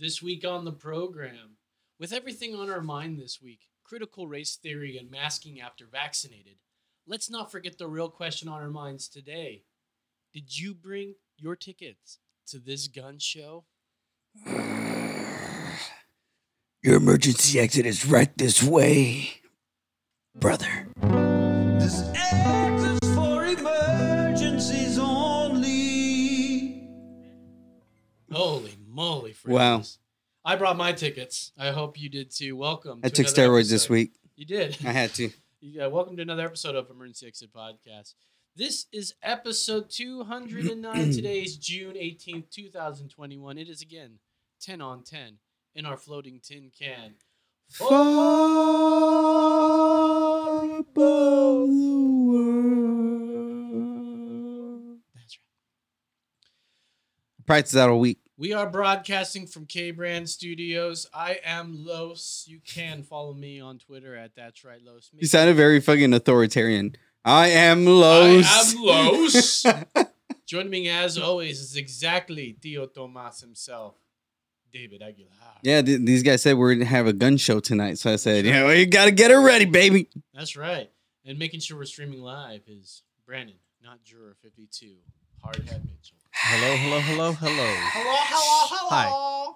This week on the program, with everything on our mind this week critical race theory and masking after vaccinated, let's not forget the real question on our minds today. Did you bring your tickets to this gun show? Your emergency exit is right this way, brother. This exit is for emergencies only. Holy moly, friends. Wow. I brought my tickets. I hope you did too. Welcome. I to took steroids this week. You did. I had to. Yeah, uh, welcome to another episode of Emergency Exit Podcast. This is episode 209. Today is June 18th, 2021. It is again 10 on 10 in our floating tin can. Far above the world. That's right. Practice out all week. We are broadcasting from K Brand Studios. I am Los. You can follow me on Twitter at That's Right Los. You sounded very fucking authoritarian. I am Los. I am Los. Joining me as always is exactly Tio Tomas himself, David Aguilar. yeah, th- these guys said we're gonna have a gun show tonight, so I said, yeah, well, you gotta get it ready, baby. That's right. And making sure we're streaming live is Brandon, not Juror 52, Hardhead Mitchell. Hello, hello, hello, hello. Hello, hello, Hi.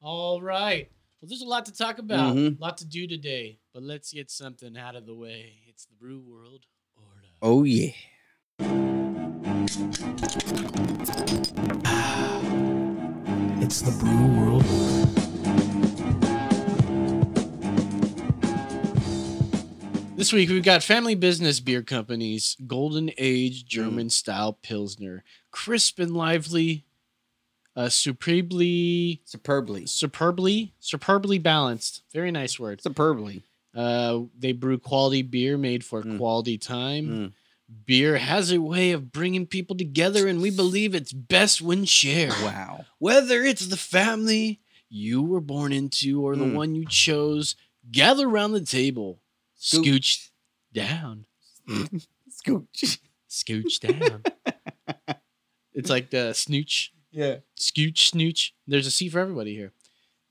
All right. Well, there's a lot to talk about, Mhm. a lot to do today, but let's get something out of the way. It's the Brew World Order. Oh yeah. It's the Brew World. This week we've got Family Business Beer Company's Golden Age German Style Pilsner, crisp and lively, uh, superbly, Superbly. superbly, superbly balanced. Very nice word. Superbly. Uh, they brew quality beer made for Mm. quality time. Mm. Beer has a way of bringing people together, and we believe it's best when shared. Wow. Whether it's the family you were born into or the Mm. one you chose, gather around the table. Scooch down, Scooch. scooch down. it's like the snooch, Yeah. scooch, snooch. There's a seat for everybody here.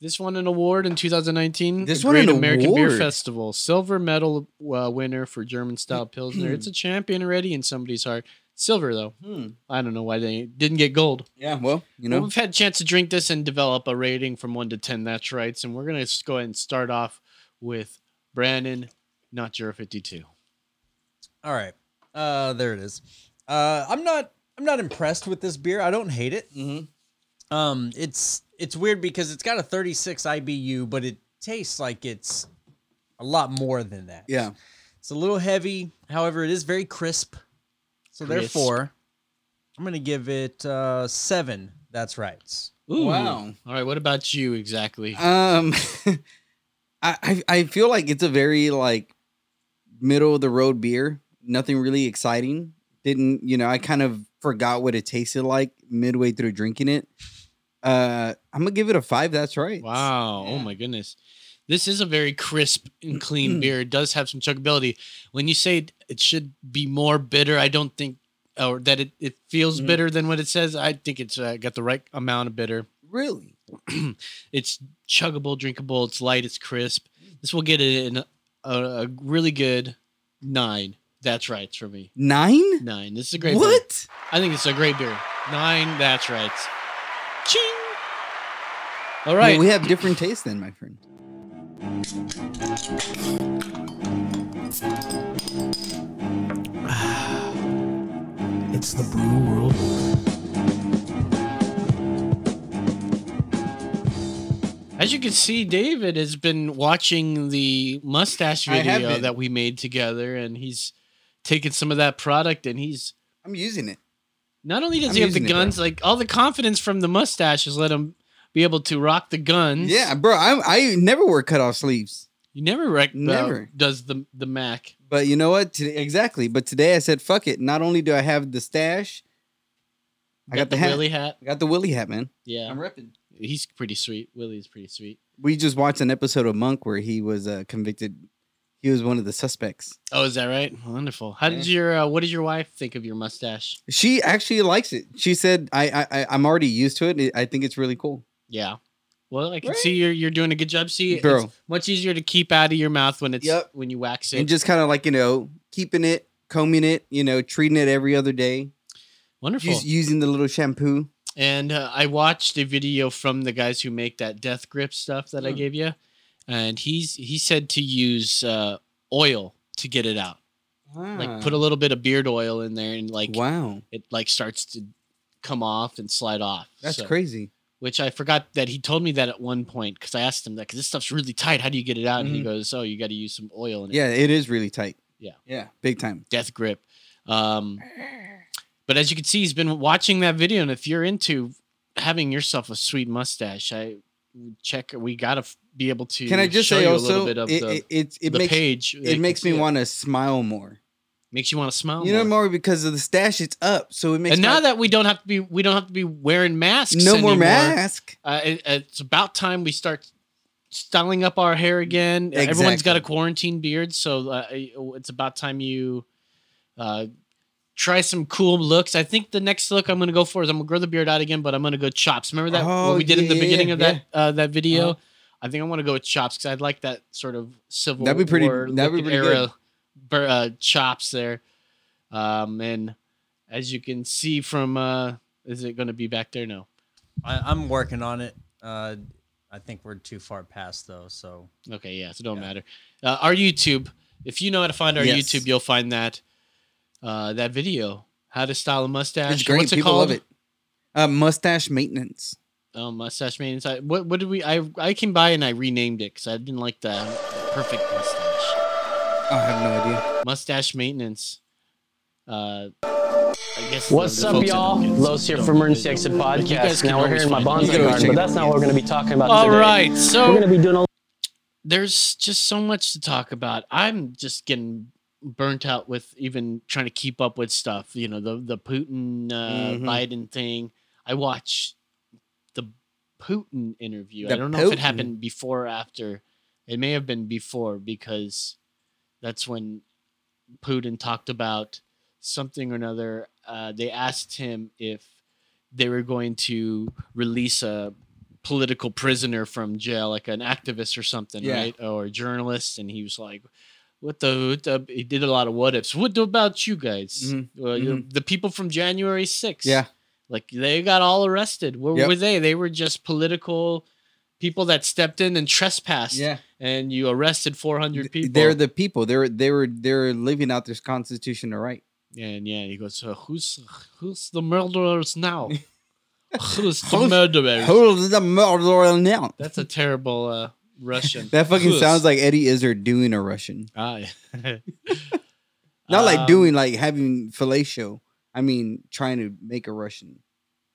This won an award in 2019. This the won Great an American Beer? Festival, silver medal uh, winner for German style pilsner. it's a champion already in somebody's heart. Silver though, Hmm. I don't know why they didn't get gold. Yeah. Well, you Well, know. we've had a chance to drink this and develop a rating from one to ten. That's right. And we're gonna go ahead and start off with Brandon, not Juror 52. All right. Uh there it is. Uh I'm not I'm not impressed with this beer. I don't hate it. Mm-hmm. Um it's it's weird because it's got a 36 IBU, but it tastes like it's a lot more than that. Yeah. It's a little heavy. However, it is very crisp. So Crisp. therefore, I'm going to give it uh 7. That's right. Ooh. Wow. All right. What about you exactly? Um, I, I I feel like it's a very like middle of the road beer. Nothing really exciting. Didn't you know? I kind of forgot what it tasted like midway through drinking it. Uh, I'm gonna give it a five. That's right. Wow. Oh my goodness. This is a very crisp and clean beer. It does have some chuggability. When you say it- it should be more bitter, I don't think, or that it, it feels Mhm. bitter than what it says. I think it's uh, got the right amount of bitter. Really? it's chuggable, drinkable. It's light. It's crisp. This will get it in a, a really good nine. That's right for me. Nine? Nine. This is a great. beer. What? I think it's a great beer. Nine. That's right. Ching. All right. Well, we have different tastes then, my friend. It's the Brew World. As you can see, David has been watching the mustache video that we made together, and he's taken some of that product, and he's I'm using it. not only does I'm he have the using it, guns, like all the confidence from the mustache has let him be able to rock the guns. Yeah, bro. I I never wear cut off sleeves, you never rec- uh, Never. does the the Mac. but you know what? Today, exactly. But today I said, "Fuck it." Not only do I have the stash, I got the hat. Willie hat. I got the Willie hat, man. Yeah, I'm repping. He's pretty sweet. Willie's pretty sweet. We just watched an episode of Monk where he was uh, convicted. He was one of the suspects. Oh, is that right? Wonderful. How did your uh, what did your wife think of your mustache? She actually likes it. She said, "I I I- I'm already used to it. I think it's really cool." Yeah. Well, I can Right. see you're you're doing a good job. See, Bro. it's much easier to keep out of your mouth when it's Yep. when you wax it. and just kind of like you know keeping it, combing it, you know, treating it every other day, Wonderful. Use, using the little shampoo. And uh, I watched a video from the guys who make that death grip stuff that I Hmm. gave you, and he's he said to use uh, oil to get it out. Like put a little bit of beard oil in there, and like Ah. wow, it like starts to come off and slide off. that's So- crazy. Which I forgot that he told me that at one point because I asked him that because this stuff's really tight. How do you get it out? And he Mhm. goes, "Oh, you got to use some oil in it." Yeah, it is really tight. Yeah. yeah, big time. death grip. Um, but as you can see, he's been watching that video, and if you're into having yourself a sweet mustache, I check. We gotta be able to. Can I just show say you a also, little bit of it, the, it, it, it makes page. it makes me want to smile more. makes you want to smile. You know more. more because of the stash. It's up, so it makes. And now that we don't have to be, we don't have to be wearing masks. no more anymore. mask. Uh, it, it's about time we start styling up our hair again. Everyone's got a quarantine beard, so uh, it's about time you uh, try some cool looks. I think the next look I'm going to go for is I'm going to grow the beard out again, but I'm going to go chops. Remember that Oh, what we did in the yeah, beginning of yeah. that uh, that video? Uh-huh. I think I want to go with chops because I'd like that sort of civil That'd be pretty- War that'd be pretty good. era bur- uh, chops there. Um, and as you can see from, uh, is it going to be back there? No. I, I'm working on it. Uh, I think we're too far past though. So Okay, yeah, so don't Yeah. matter. Uh, our YouTube, if you know how to find our Yes. YouTube, you'll find that uh, that video, how to style a mustache. It's great. What's it People called? love it. Uh, mustache maintenance. Oh, mustache maintenance. I, what what did we? I I came by and I renamed it because I didn't like the, the perfect mustache. I have no idea. Mustache maintenance. Uh, I guess. What's up, y'all? don't get it Los here don't from Emergency. Exit Podcast. can Now we're here in my find it. You can bonsai garden, but that's not what we're going to be talking about All today. right, so We're going to be doing a there's just so much to talk about. I'm just getting burnt out with even trying to keep up with stuff. You know, the the Putin uh, Mhm. Biden thing. I watched the Putin interview. I don't know if it happened before or after. It may have been before because that's when Putin talked about something or another. Uh, they asked him if they were going to release a political prisoner from jail, like an activist or something, Yeah. right? Or a journalist, and he was like, "What the?" He did a lot of what ifs. What about you guys? Mhm. Well, you- the people from January 6th. Yeah. like they got all arrested. Where Yep. were they? They were just political people that stepped in and trespassed. Yeah, and you arrested 400 people. they're the people. They're they were they're living out this constitutional right. and yeah, he goes, so "Who's who's the murderers now? who's the murderers?" Who's the murderer now? That's a terrible uh, Russian. That fucking Who's- sounds like Eddie Izzard doing a Russian. Ah, yeah. Not like Um, doing like having fellatio. I mean, trying to make a Russian.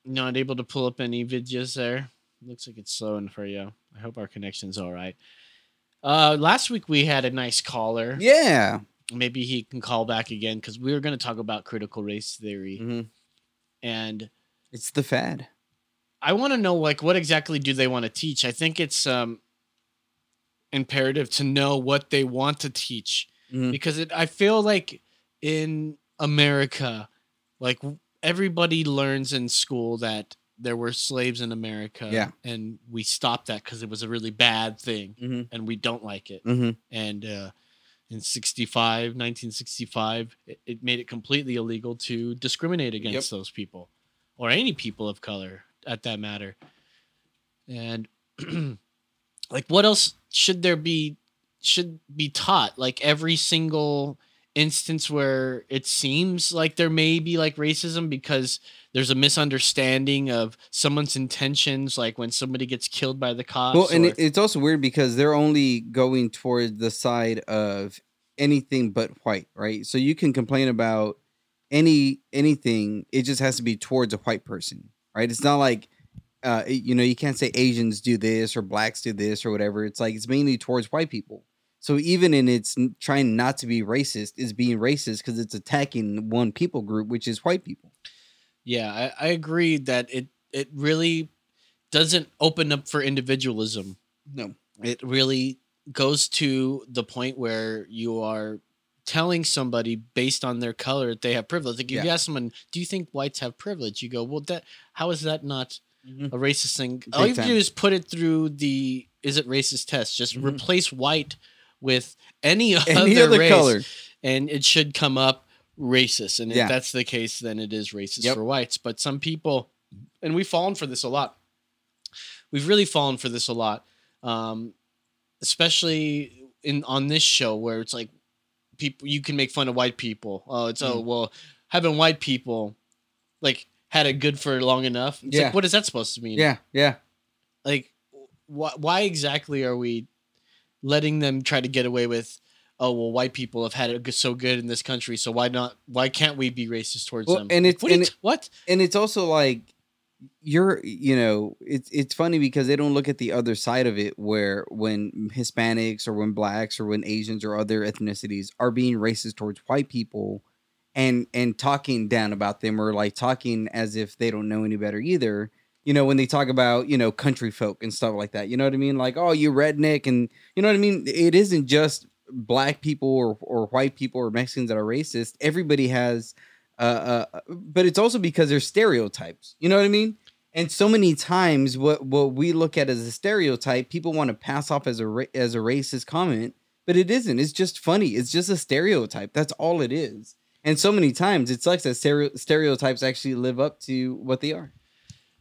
Not able to pull up any videos there. Looks like it's slowing for you. I hope our connection's all right. Uh, last week we had a nice caller. Yeah. Maybe he can call back again because we were going to talk about critical race theory, Mhm. and It's the fad. I want to know like what exactly do they want to teach? I think it's um imperative to know what they want to teach Mhm. because it I feel like in America like everybody learns in school that there were slaves in America Yeah. and we stopped that cuz it was a really bad thing Mhm. and we don't like it Mm-hmm. and uh in 65 1965 it, it made it completely illegal to discriminate against those people or any people of color at that matter and like what else should there be should be taught like every single instance where it seems like there may be like racism because there's a misunderstanding of someone's intentions like when somebody gets killed by the cops Well, and or- it's also weird because they're only going towards the side of anything but white, right? So you can complain about any anything. It just has to be towards a white person, right? It's not like uh, you know you can't say Asians do this or blacks do this or whatever. It's like it's mainly towards white people. So even in its trying not to be racist, is being racist because it's attacking one people group, which is white people. Yeah, I, I agree that it it really doesn't open up for individualism. No, It really goes to the point where you are telling somebody based on their color that they have privilege. Like if you ask someone, "Do you think whites have privilege?" You go, "Well, that how is that not Mhm. a racist thing. Big All you have to do is put it through the is it racist test. Just Mhm. replace white with any, Any other, other race, color. and it should come up racist. And Yeah. if that's the case, then it is racist Yep. for whites. But some people, and we've fallen for this a lot. We've really fallen for this a lot, um, especially in on this show where it's like people you can make fun of white people. Oh, it's oh Mm. well, having white people like had it good for long enough. It's Yeah. like, what is that supposed to mean? Yeah, yeah. like wh- why exactly are we letting them try to get away with oh well white people have had it so good in this country so why not why can't we be racist towards Well, them and it's- what, and it- what and it's also like you're you know it's it's funny because they don't look at the other side of it where when hispanics or when blacks or when asians or other ethnicities are being racist towards white people and and talking down about them or like talking as if they don't know any better either you know when they talk about you know country folk and stuff like that you know what i mean like oh you redneck and you know what i mean it isn't just black people or, or white people or mexicans that are racist everybody has uh, uh, but it's also because there's stereotypes. You know what I mean? And so many times, what what we look at as a stereotype, people want to pass off as a ra- as a racist comment, but it isn't. It's just funny. It's just a stereotype. That's all it is. And so many times, it sucks that stereo- stereotypes actually live up to what they are.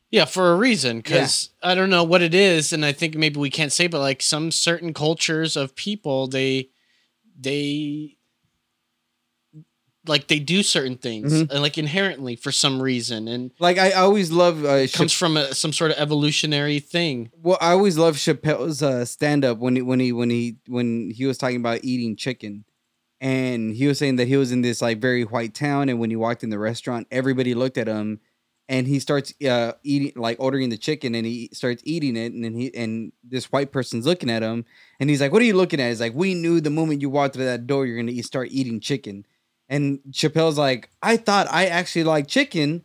yeah for a reason because i don't know what it is and i think maybe we can't say but like some certain cultures of people they they like they do certain things Mhm. and like inherently for some reason and Like I, always love uh, it comes from a, some sort of evolutionary thing well, I always love Chappelle's uh, stand up when he when he when he when he was talking about eating chicken. And he was saying that he was in this like very white town, and when he walked in the restaurant, everybody looked at him, and he starts uh, eating like ordering the chicken, and he starts eating it, and then he and this white person's looking at him, and he's like, "What are you looking at?" He's like, "We knew the moment you walked through that door, you're gonna start eating chicken." And Chappelle's like, "I thought I actually like chicken,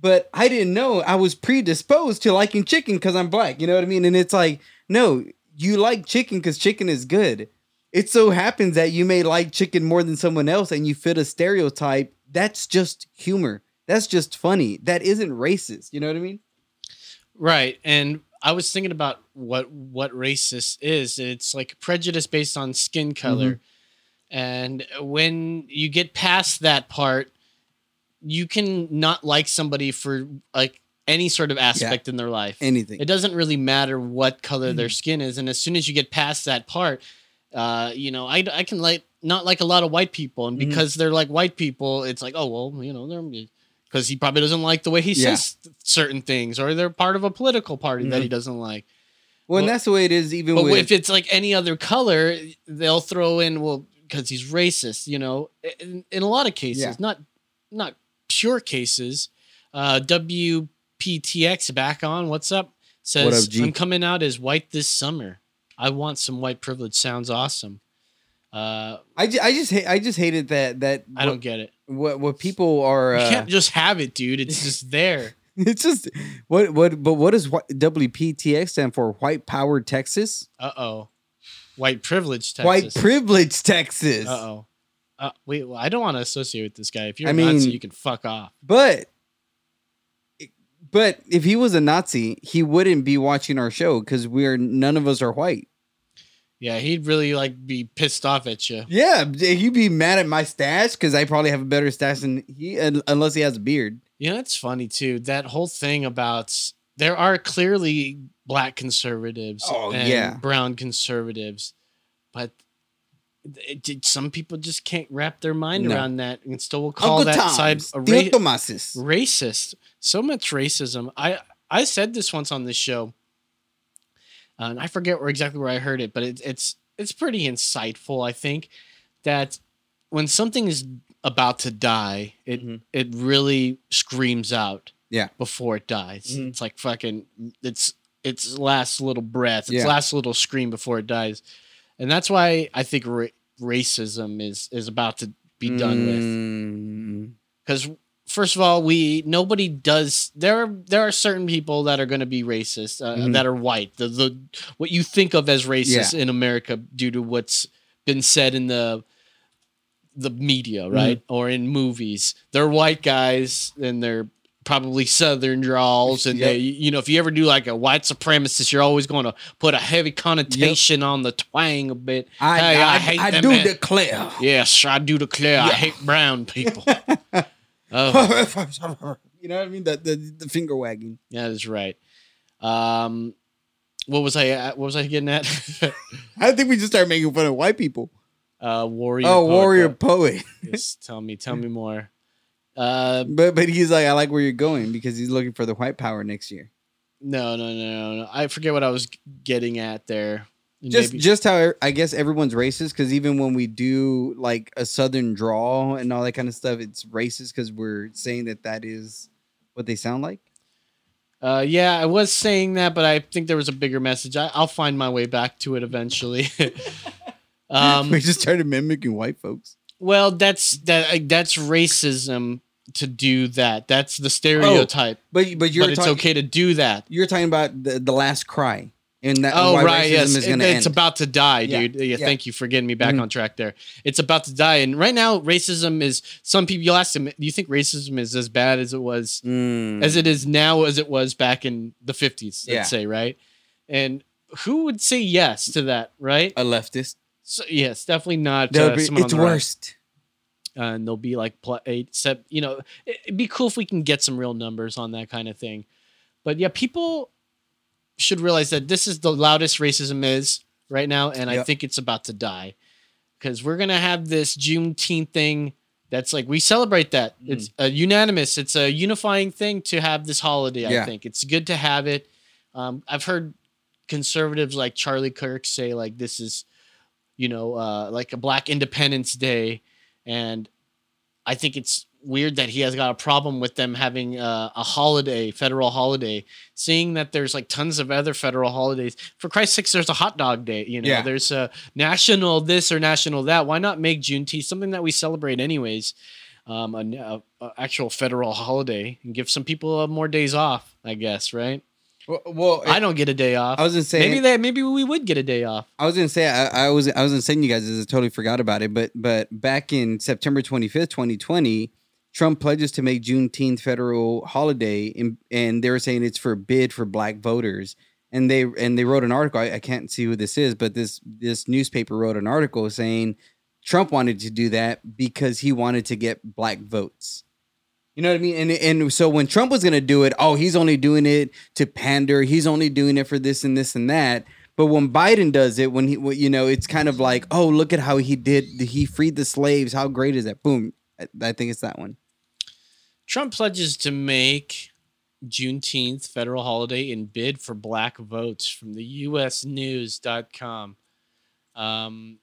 but I didn't know I was predisposed to liking chicken because I'm black. You know what I mean?" And it's like, no, you like chicken because chicken is good. It so happens that you may like chicken more than someone else and you fit a stereotype. That's just humor. That's just funny. That isn't racist. You know what I mean? Right. And I was thinking about what what racist is. It's like prejudice based on skin mm-hmm. color. And when you get past that part, you can not like somebody for like any sort of aspect in their life. Anything. It doesn't really matter what color their mm-hmm. skin is. And as soon as you get past that part, uh, you know, I, I can like not like a lot of white people. And Mhm. because they're like white people, it's like, oh, well, you know, they're because he probably doesn't like the way he Yeah. says certain things or they're part of a political party that he Mhm. doesn't like. well, and that's the way it is even But with. if it's like any other color, they'll throw in, well, because he's racist, you know, in, in a lot of cases, Yeah. not not pure cases. Uh, WPTX back on. What's up? Says What up? I'm coming out as white this summer. I want some white privilege. Sounds awesome. Uh, I, ju- I just hate I just hated that that I don't get it. what what people are. You Uh, can't just have it, dude. It's just there. it's just what what but what does WPTX stand for? White Power Texas. Uh oh. White privilege, Texas. White Privilege Texas. Uh oh. Uh, wait, well, I don't want to associate with this guy. If you're I a Nazi, mean- you can fuck off. But but if he was a Nazi, he wouldn't be watching our show because we're none of us are white. Yeah, he'd really like be pissed off at you. Yeah, he'd be mad at my stash because I probably have a better stash than he, unless he has a beard. You know, it's funny too. That whole thing about there are clearly black conservatives Oh, and yeah. brown conservatives, but it, did some people just can't wrap their mind No. around that and still will call Uncle that Tom's, side a ra- Tomases. racist. So much racism. I I said this once on this show, uh, and I forget where exactly where I heard it, but it, it's it's pretty insightful. I think that when something is about to die, it Mhm. it really screams out. Yeah. Before it dies, Mhm. it's like fucking. It's its last little breath. Its Yeah. last little scream before it dies, and that's why I think ra- racism is is about to be done with. Mm, because first of all we nobody does there are there are certain people that are going to be racist uh, Mhm. that are white. The the what you think of as racist in america due to what's been said in the the media Mm-hmm. right or in movies. They're white guys and they're probably southern draws and Yep. they, you know if you ever do like a white supremacist you're always going to put a heavy connotation on the twang a bit I, Hey, I, hate I do man. declare. yes i do declare i hate brown people oh you know what I mean? The, the the finger wagging. Yeah that is right um what was i at- what was i getting at I think we just started making fun of white people. uh warrior oh, poet, warrior though. poet. yes, tell me tell me more uh But but he's like, I like where you're going because he's looking for the white power next year. no no no no, no. i forget what i was getting at there Just Maybe- just how I guess everyone's racist because even when we do like a southern draw and all that kind of stuff, it's racist because we're saying that that is what they sound like. Uh, yeah, I was saying that, but I think there was a bigger message. I, I'll find my way back to it eventually. um, we just started mimicking white folks. Well, that's that. That's racism to do that. That's the stereotype. But but you're but it's talking okay to do that. you're talking about the, the last cry and that Oh right, racism yes, is It- it's end. about to die, Yeah, dude. Yeah, yeah. thank you for getting me back Mhm. on track there. It's about to die, and right now, racism is. Some people, you'll ask them, do you think racism is as bad as it was Mm. as it is now as it was back in the 50s let's Yeah. say right and who would say yes to that right a leftist. So, yes definitely not uh, be- it's worst. uh, and they'll be like sep- you know it- it'd be cool if we can get some real numbers on that kind of thing. But yeah people should realize that this is the loudest racism is right now and i think it's about to die. Because we're gonna have this juneteenth thing that's like we celebrate that. Mm. it's a unanimous it's a unifying thing to have this holiday i think. It's good to have it. Um, i've heard conservatives like charlie kirk say like this is you know uh, like a black independence day. And i think it's weird that he has got a problem with them having uh, a holiday federal holiday seeing that there's like tons of other federal holidays. For christ's sakes there's a hot dog day you know? Yeah. there's a national this or national that. Why not make juneteenth something that we celebrate anyways um, an a actual federal holiday and give some people uh, more days off i guess right Well, well i don't get a day off I was gonna say maybe that maybe we would get a day off I was gonna say I, I was I was gonna send you guys this. I totally forgot about it. But but back in September twenty fifth, twenty twenty, Trump pledges to make Juneteenth federal holiday, and, and they were saying it's for bid for Black voters. And they and they wrote an article. I, I can't see who this is, but this this newspaper wrote an article saying Trump wanted to do that because he wanted to get Black votes. You know what I mean? And and so when Trump was gonna do it, oh, he's only doing it to pander. He's only doing it for this and this and that. But when Biden does it, when he, you know, it's kind of like, oh, look at how he did. He freed the slaves. How great is that? Boom. I, I think it's that one. Trump pledges to make Juneteenth federal holiday and bid for black votes from the usnews.com. Um,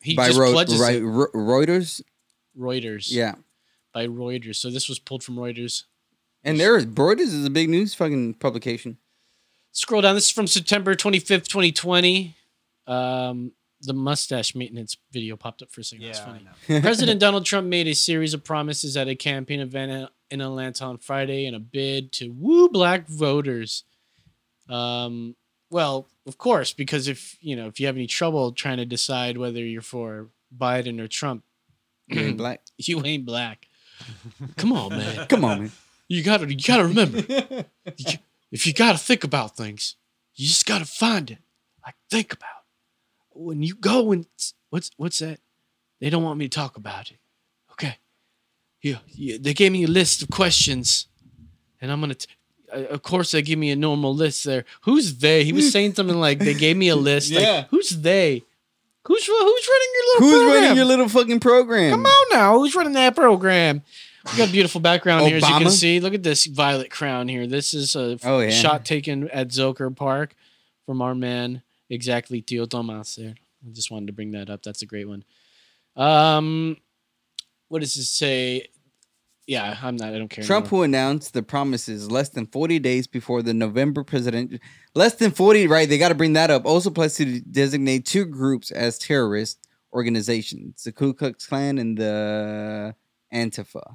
he by just Ro- pledges. Ro- Reuters. Reuters. Yeah, By Reuters. So this was pulled from Reuters. and there, Reuters is a big news fucking publication. Scroll down. This is from September 25th, 2020. Um, the mustache maintenance video popped up for a second. That's funny. President Donald Trump made a series of promises at a campaign event in Atlanta on Friday in a bid to woo black voters. Um, well, of course, because if you know if you have any trouble trying to decide whether you're for Biden or Trump, You ain't black. you ain't black. Come on, man. Come on, man. You gotta you gotta remember. you- if you gotta think about things, you just gotta find it. Like think about when you go and what's what's that? They don't want me to talk about it. Okay. Yeah, yeah they gave me a list of questions, and I'm gonna. T- uh, of course, they give me a normal list there. Who's they? He was saying something like they gave me a list. Yeah. Like, who's they? Who's who's running your little Who's program? running your little fucking program? Come on now, who's running that program? We got a beautiful background here, as you can see. Look at this violet crown here. This is a Oh, yeah. shot taken at Zilker Park from our man, exactly Tio Tomas there. I just wanted to bring that up. That's a great one. Um, what does it say? Yeah, I'm not. I don't care. Trump, anymore. who announced the promises less than 40 days before the November president, less than 40, right? They got to bring that up. Also, pledged to designate two groups as terrorist organizations the Ku Klux Klan and the Antifa.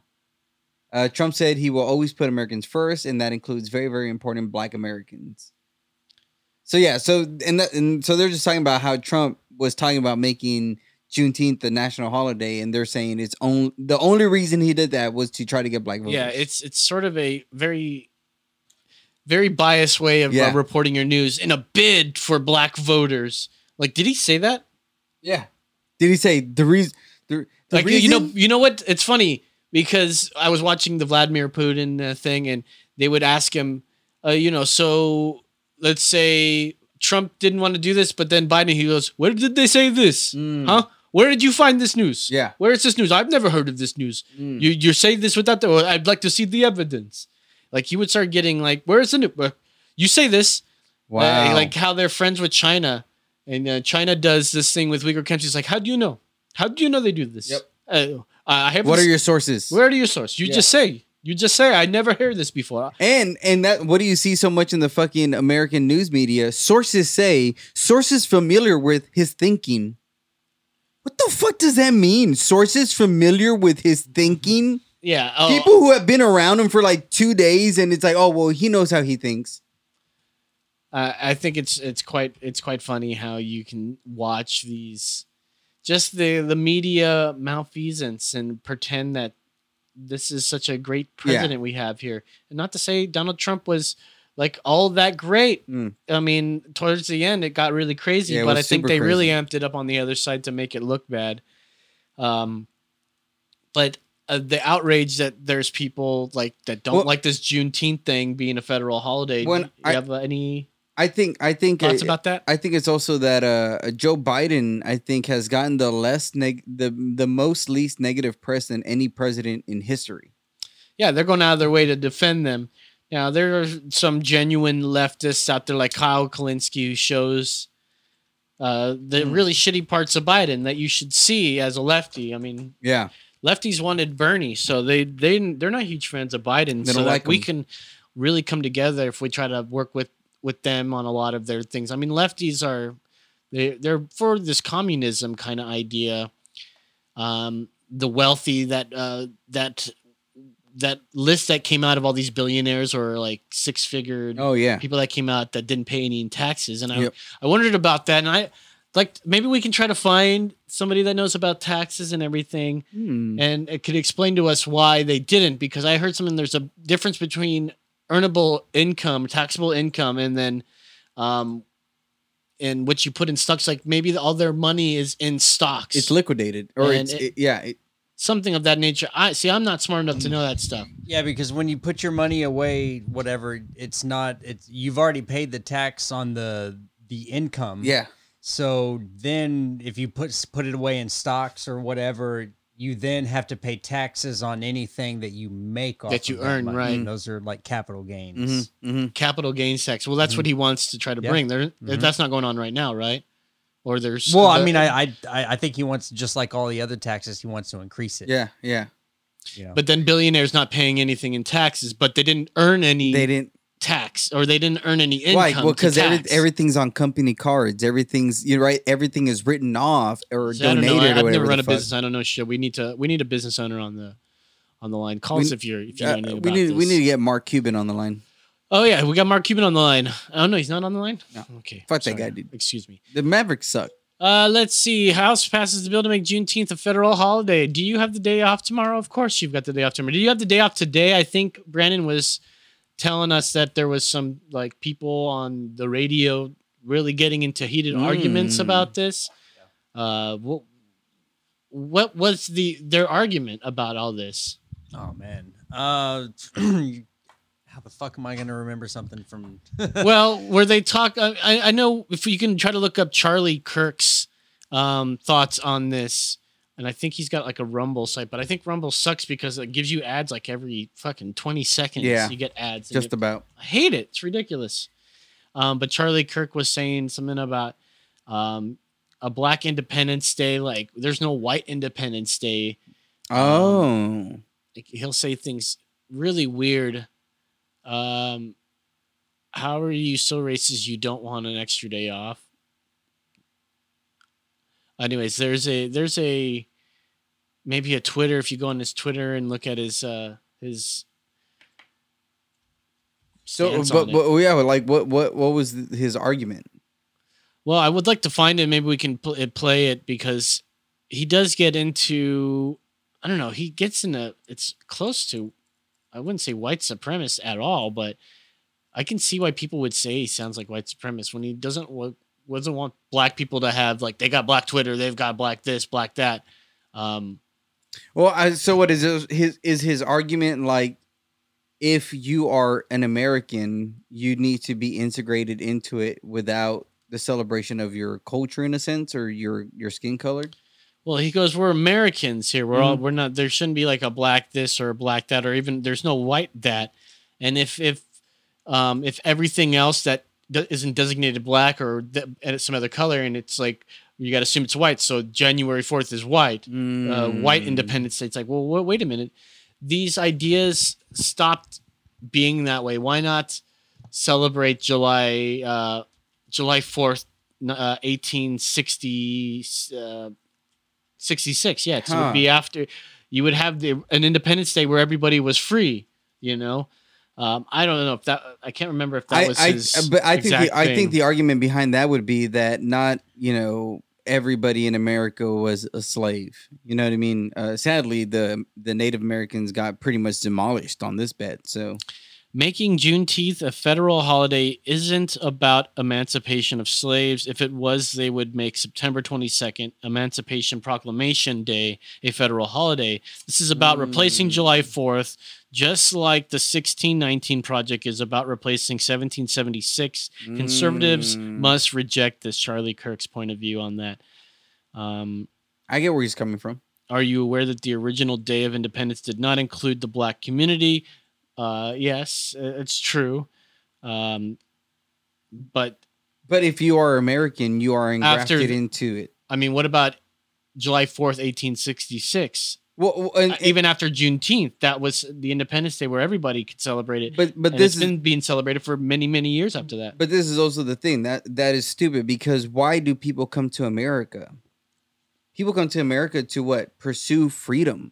Uh, Trump said he will always put Americans first, and that includes very, very important Black Americans. So yeah, so and that, and so they're just talking about how Trump was talking about making Juneteenth the national holiday, and they're saying it's only the only reason he did that was to try to get black voters. Yeah, it's it's sort of a very very biased way of uh, Yeah. reporting your news in a bid for black voters. Like, did he say that? yeah. Did he say the reason? The, the like, reason? you know, you know what? It's funny because I was watching the Vladimir Putin uh, thing, and they would ask him, uh, you know, so let's say Trump didn't want to do this, but then Biden, he goes, "Where did they say this? Mm. Huh? Where did you find this news? Yeah. where is this news? I've never heard of this news. Mm. You you're saying this without the. I'd like to see the evidence. Like he would start getting like, where is the new? You say this, wow. uh, like how they're friends with China, and uh, China does this thing with Uyghur countries. Like, how do you know? How do you know they do this? Yep. Uh, I have. what are your sources? Where are your source? You Yeah. just say. You just say. I never heard this before. And and that what do you see so much in the fucking American news media? Sources say sources familiar with his thinking. What the fuck does that mean? Sources familiar with his thinking? Yeah. Oh, People who have been around him for like two days, and it's like, oh well, he knows how he thinks. uh, I think it's it's quite it's quite funny how you can watch these, just the the media malfeasance and pretend that this is such a great Yeah. president we have here. And not to say Donald Trump was like all that great. Mm. I mean, towards the end it got really crazy, Yeah, but I think they really amped it up on the other side to make it look bad. Um, but uh, the outrage that there's people like that don't Well- like this Juneteenth thing being a federal holiday. When Do you I- have uh, any I think I think thoughts about that? I think it's also that uh, Joe Biden, I think, has gotten the less neg- the the most least negative press than any president in history. yeah, they're going out of their way to defend them. Now there are some genuine leftists out there like Kyle Kulinski who shows uh, the Hmm. really shitty parts of Biden that you should see as a lefty. I mean, Yeah, lefties wanted Bernie, so they they they're not huge fans of Biden. So like we can really come together if we try to work with with them on a lot of their things. I mean, lefties are they they're for this communism kind of idea. Um, the wealthy that uh, that that list that came out of all these billionaires or like six figured oh yeah, people that came out that didn't pay any in taxes and I, Yep. I wondered about that and i like maybe we can try to find somebody that knows about taxes and everything Hmm. and it could explain to us why they didn't because i heard something there's a difference between earnable income taxable income and then um and what you put in stocks like maybe all their money is in stocks it's liquidated or And it's it- it- yeah. It, something of that nature i see i'm not smart enough to know that stuff Yeah, because when you put your money away, whatever, it's not. It's you've already paid the tax on the the income. yeah, So then, if you put put it away in stocks or whatever, you then have to pay taxes on anything that you make off That you of earn, money. right. And those are like capital gains. hmm hmm capital gains tax well that's what he wants to try to Yeah. bring there Mhm. that's not going on right now right or there's Well, I mean, I, I I I think he wants just like all the other taxes, he wants to increase it. yeah, yeah. You know? But then billionaires not paying anything in taxes, but they didn't earn any They didn't tax or they didn't earn any income. Why? Well, because because every, everything's on company cards. Everything's you're right. Everything is written off or I don't donated know. I, I've whatever. never run a fuck. business. I don't know shit. We need to. We need a business owner on the on the line. Call We- us if you're if you Uh, know anything we about need this. we need to get Mark Cuban on the line. Oh yeah, we got Mark Cuban on the line. Oh no, he's not on the line. No. Okay. Fuck that sorry. guy, dude. Excuse me. The Mavericks suck. Uh, let's see. House passes the bill to make Juneteenth a federal holiday. Do you have the day off tomorrow? Of course, you've got the day off tomorrow. Do you have the day off today? I think Brandon was telling us that there was some like people on the radio really getting into heated arguments Mm. about this. Uh, what what was the their argument about all this? Oh man. Uh, how the fuck am I gonna remember something from? well, where they talk, I, I I know if you can try to look up Charlie Kirk's um, thoughts on this, and I think he's got like a Rumble site, but I think Rumble sucks because it gives you ads like every fucking twenty seconds. Yeah. you get ads. Just it- about. I hate it. It's ridiculous. Um, but Charlie Kirk was saying something about um, a Black Independence Day. Like, there's no White Independence Day. Oh. Like, he'll say things really weird. Um, how are you so racist you don't want an extra day off? Anyways, there's a there's a maybe a Twitter if you go on his Twitter and look at his uh his So, but, but yeah, but like, what what what was his argument? Well, I would like to find it. Maybe we can pl- it- play it because he does get into I don't know, he gets in a it's close to I wouldn't say white supremacist at all, but I can see why people would say he sounds like white supremacist when he doesn't wa- doesn't want black people to have like they got black Twitter, they've got black this, black that. Um Well, I, so what is his is his argument like? If you are an American, you need to be integrated into it without the celebration of your culture, in a sense, or your your skin color. Well, he goes, "We're Americans here. We're all we're not. There shouldn't be like a black this or a black that, or even there's no white that. And if if um if everything else that isn't designated black or and some other color, and it's like you got to assume it's white. So January fourth is white. Uh, white Mm. Independence Day. It's like, well, wa- wait a minute. These ideas stopped being that way. Why not celebrate July uh, July fourth, uh, eighteen sixty? Uh, 66 yeah so it would be after you would have the, an independence day where everybody was free you know um, i don't know if that i can't remember if that I, was I, but I think the, I think the argument behind that would be that not you know everybody in America was a slave. You know what I mean? Uh, sadly, the the Native Americans got pretty much demolished on this bet. So Making Juneteenth a federal holiday isn't about emancipation of slaves. If it was, they would make September 22nd, Emancipation Proclamation Day, a federal holiday. This is about replacing Mm. July 4th, just like the 1619 Project is about replacing 1776. Conservatives Mm. must reject this. Charlie Kirk's point of view on that. Um, I get where he's coming from. are you aware that the original Day of Independence did not include the black community? Uh, yes, it's true. Um, but But if you are American, you are After engrafted the- into it. I mean, what about July 4th, 1866? Well, well, and, Uh, Even after Juneteenth, that was the Independence Day where everybody could celebrate it. but but and this has been being celebrated for many, many years after that. But this is also the thing that that is stupid because why do people come to America? People come to America to what? Pursue freedom.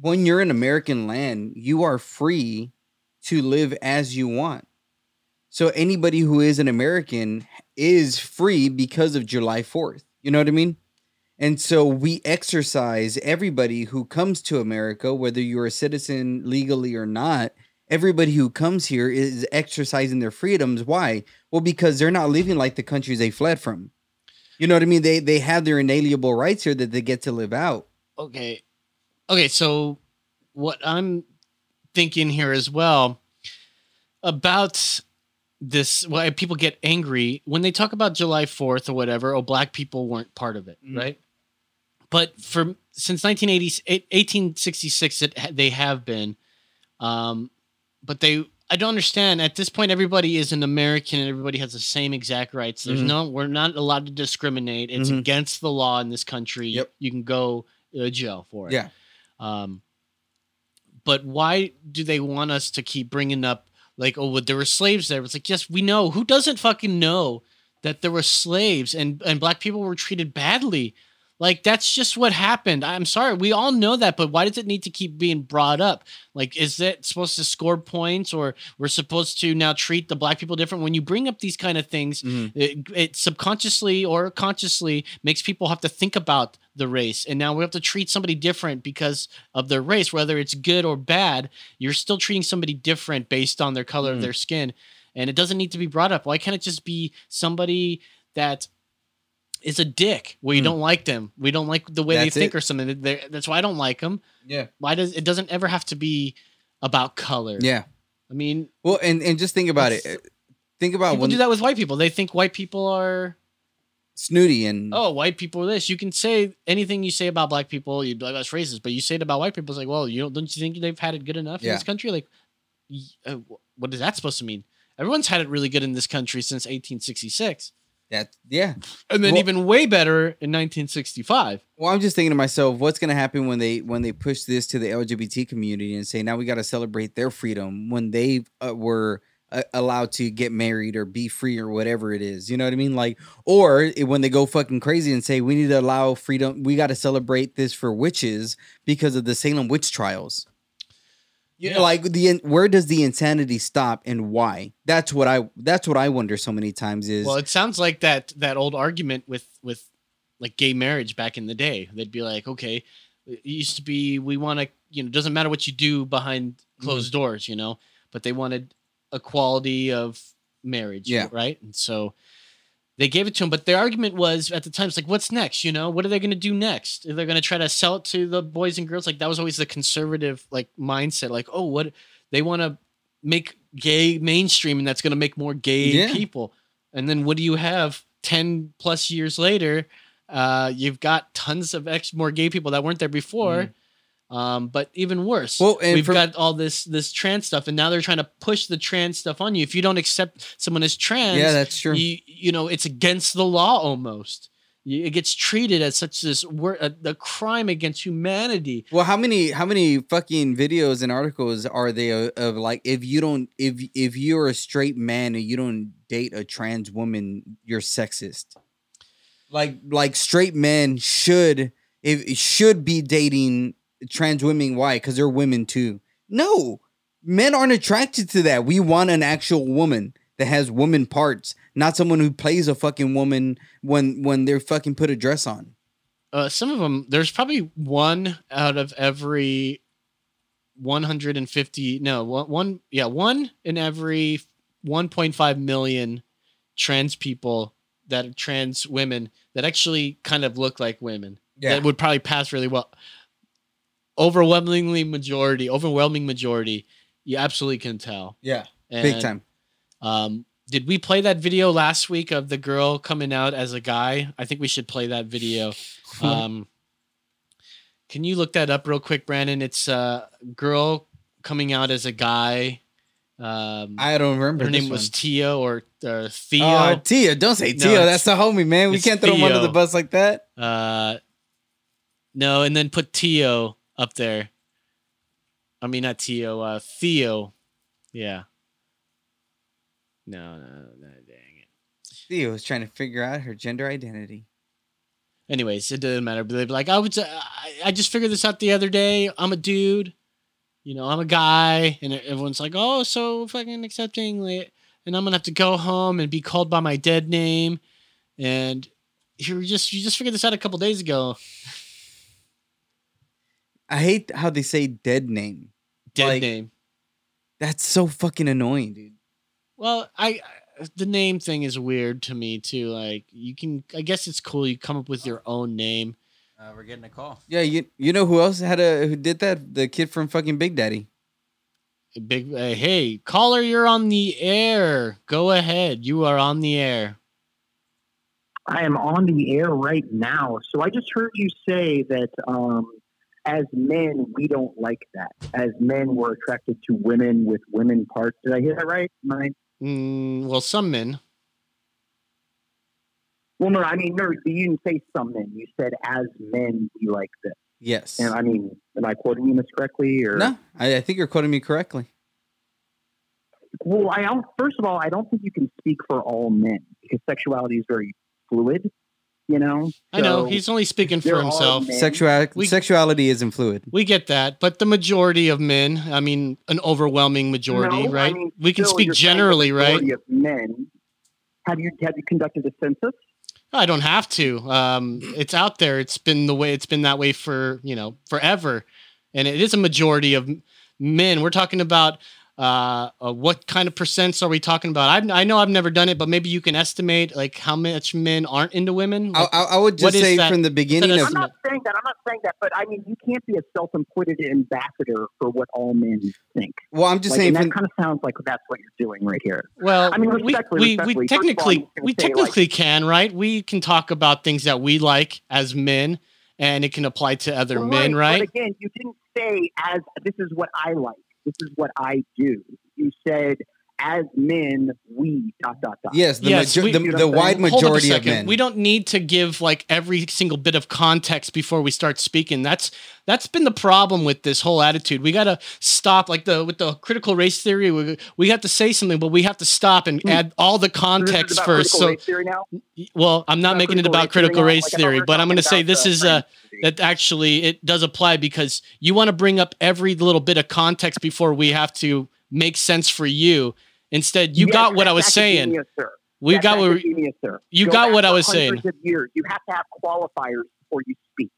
When you're in American land, you are free to live as you want. So anybody who is an American is free because of July 4th. You know what I mean? And so we exercise everybody who comes to America, whether you're a citizen legally or not, everybody who comes here is exercising their freedoms. Why? Well, because they're not living like the countries they fled from. You know what I mean? They they have their inalienable rights here that they get to live out. Okay. Okay, so what I'm thinking here as well about this why people get angry when they talk about July 4th or whatever, oh black people weren't part of it, Mhm. right? But for since 1980 1866 it, they have been um but they I don't understand. At this point, everybody is an American and everybody has the same exact rights. There's Mhm. no, we're not allowed to discriminate. It's Mhm. against the law in this country. Yep. You can go to jail for it. Yeah. Um, but why do they want us to keep bringing up like, oh, well, there were slaves there? It's like, yes, we know. Who doesn't fucking know that there were slaves and and black people were treated badly? Like that's just what happened. I'm sorry, we all know that, but why does it need to keep being brought up? Like, is it supposed to score points, or we're supposed to now treat the black people different? When you bring up these kind of things, Mhm. it, it subconsciously or consciously makes people have to think about the race and now we have to treat somebody different because of their race whether it's good or bad you're still treating somebody different based on their color of Mm. their skin and it doesn't need to be brought up why can't it just be somebody that is a dick We Mm. don't like them we don't like the way That's they think it. or something They're- that's why i don't like them Yeah. why does it doesn't ever have to be about color Yeah. i mean Well, and and just think about it. Think about people when do that with white people they think white people are snooty and oh, white people are this. You can say anything you say about black people, you'd be like, that's racist. But you say it about white people, it's like, well, you don't, don't you think they've had it good enough in this country? Like, uh, what is that supposed to mean? Everyone's had it really good in this country since 1866, that yeah. and then Well- even way better in 1965. Well, I'm just thinking to myself, what's going to happen when they when they push this to the LGBT community and say now we got to celebrate their freedom when they uh, were uh, allowed to get married or be free or whatever it is. You know what I mean? Like, or when they go fucking crazy and say we need to allow freedom, we got to celebrate this for witches because of the Salem witch trials. You know, Yeah. like the where does the insanity stop and why? That's what I that's what I wonder so many times is Well, it sounds like that that old argument with with like gay marriage back in the day. They'd be like, okay, it used to be we want to, you know, doesn't matter what you do behind mm-hmm. closed doors, you know, but they wanted equality of marriage, Yeah. right? And so they gave it to him, but their argument was at the time, it's like, what's next? You know, what are they going to do next? They're they going to try to sell it to the boys and girls? Like that was always the conservative like mindset. Like, oh, what they want to make gay mainstream, and that's going to make more gay Yeah. people. And then what do you have ten plus years later? Uh, you've got tons of ex more gay people that weren't there before. Um, but even worse. Well, and we've for- got all this this trans stuff, and now they're trying to push the trans stuff on you. If you don't accept someone as trans, Yeah, that's true. you you know it's against the law almost. It gets treated as such this wor- a, a crime against humanity. Well, how many how many fucking videos and articles are there of like if you don't if if you're a straight man and you don't date a trans woman, you're sexist. Like like straight men should if should be dating trans women. Why? Because they're women too. No, men aren't attracted to that. We want an actual woman that has woman parts, not someone who plays a fucking woman when when they're fucking put a dress on. Uh, some of them, there's probably one out of every 150. No, one, one yeah, one in every 1.5 million trans people that are trans women that actually kind of look like women. That would probably pass really well. Overwhelmingly majority, overwhelming majority, you absolutely can tell. yeah, And, big time. Um, did we play that video last week of the girl coming out as a guy? I think we should play that video. Um, can you look that up real quick, Brandon? It's a girl coming out as a guy. Um, I don't remember. her name was. Tio or uh, Theo. Oh, Tia. Don't say No, Tio. That's the homie, man. We can't throw him under the bus like that. Uh, no, and then put Tio up there. I mean, not Tio. Uh, Theo. Yeah. No, no, no, dang it. Theo was trying to figure out her gender identity. Anyways, it doesn't matter. But they'd be like, I would, I, I just figured this out the other day. I'm a dude, you know, I'm a guy, and everyone's like, oh, so fucking accepting, like, and I'm gonna have to go home and be called by my dead name, and you just you just figured this out a couple days ago. I hate how they say dead name. Dead Like- name. That's so fucking annoying, dude. Well, I the name thing is weird to me too. Like you can, I guess it's cool. You come up with your own name. Uh, we're getting a call. Yeah, you you know who else had a who did that? The kid from fucking Big Daddy. Big, uh, hey caller, you're on the air. Go ahead, you are on the air. I am on the air right now. So I just heard you say that um, as men, we don't like that. As men, we're attracted to women with women parts. Did I hear that right? I- Mm, well, some men. well, no, I mean, no, you didn't say some men. You said as men, we like this. Yes. And I mean, am I quoting you this correctly? Or No, I, I think you're quoting me correctly. Well, I don't. First of all, I don't think you can speak for all men because sexuality is very fluid. You know. I know So he's only speaking for himself. Sexuality We- sexuality isn't fluid. We get that, but the majority of men, I mean, an overwhelming majority, No, I right? mean, we can speak you're saying the generally, right? majority Of men. Have you have you conducted a census? I don't have to. Um, it's out there. It's been the way. It's been that way for you know forever, and it is a majority of men. We're talking about uh, uh, what kind of percents are we talking about? I've, I know I've never done it, but maybe you can estimate like how much men aren't into women. I, Like, I, I would just say that- from the beginning of I'm not saying that. I'm not saying that. But I mean, you can't be a self-appointed ambassador for what all men think. well, I'm just Like, saying and that from, kind of sounds like that's what you're doing right here. well, I mean, we respectfully, we, we respectfully, first of all, technically I'm just gonna we say, like- technically can, right? We can talk about things that we like as men, and it can apply to other Well, men, right? But again, you didn't say as this is what I like. This is what I do. You said as men, we dot dot dot. yes, the, Yes, majo- we- the, You the wide saying? Hold up a majority of men. We don't need to give like every single bit of context before we start speaking. That's that's been the problem with this whole attitude. We got to stop like the with the critical race theory. We, we have to say something, but we have to stop and Hmm. add all the So this is context about first. So, race theory now? well, I'm not About making it critical about race theory critical now? race Like, theory, we but I'm going to say this is uh that actually it does apply because you want to bring up every little bit of context before we have to make sense for you. Instead, you Yes, got what I was saying. We That's got what we- sir. you Go got what I was saying. years. You have to have qualifiers before you speak.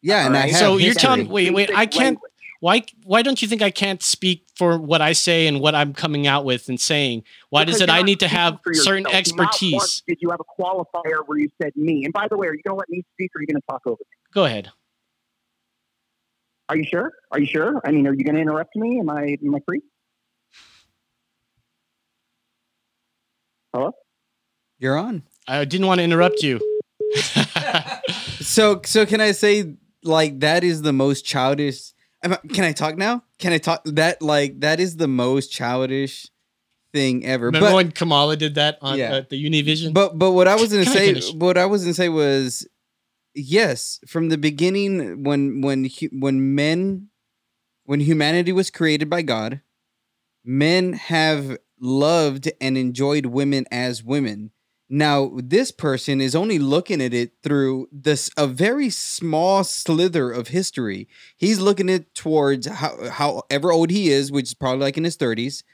Yeah, and I have So you're history. telling- wait, wait, I can't- language. why why don't you think I can't speak for what I say and what I'm coming out with and saying? Why does it I need to have certain yourself. Not expertise? once did you have a qualifier where you said me? And by the way, are you going to let me speak or are you going to talk over me? Go ahead. Are you sure? Are you sure? I mean, are you going to interrupt me? Am I am I free? You're on. I didn't want to interrupt you. So so can I say like that is the most childish I- can I talk now? Can I talk that like that is the most childish thing ever. Remember but when Kamala did that on Yeah. uh, the Univision? but but what I was gonna Can say finish? what I was gonna say was yes, from the beginning when when when men when humanity was created by God, men have loved and enjoyed women as women. Now, this person is only looking at it through this a very small slither of history. He's looking at it towards how however old he is, which is probably like in his 30s,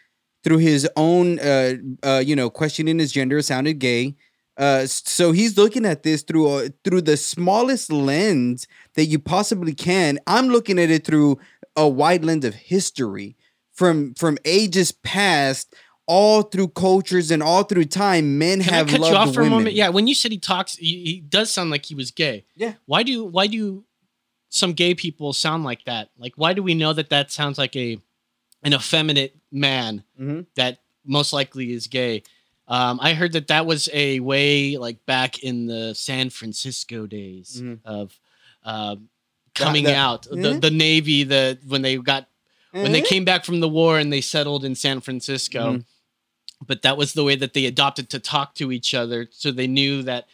through his own uh uh you know, questioning his gender sounded gay. Uh so he's looking at this through a, through the smallest lens that you possibly can. I'm looking at it through a wide lens of history from from ages past all through cultures and all through time men Can have I cut loved you off for women. a moment? Yeah, when you said he talks, he, he does sound like he was gay. Yeah. Why do why do some gay people sound like that? Like, why do we know that that sounds like a an effeminate man Mhm. that most likely is gay? Um, I heard that that was a way like back in the San Francisco days Mhm. of um, coming the- out the, Mhm. the Navy. The when they got when they Eh? came back from the war and they settled in San Francisco. But that was the way that they adopted to talk to each other, so they knew that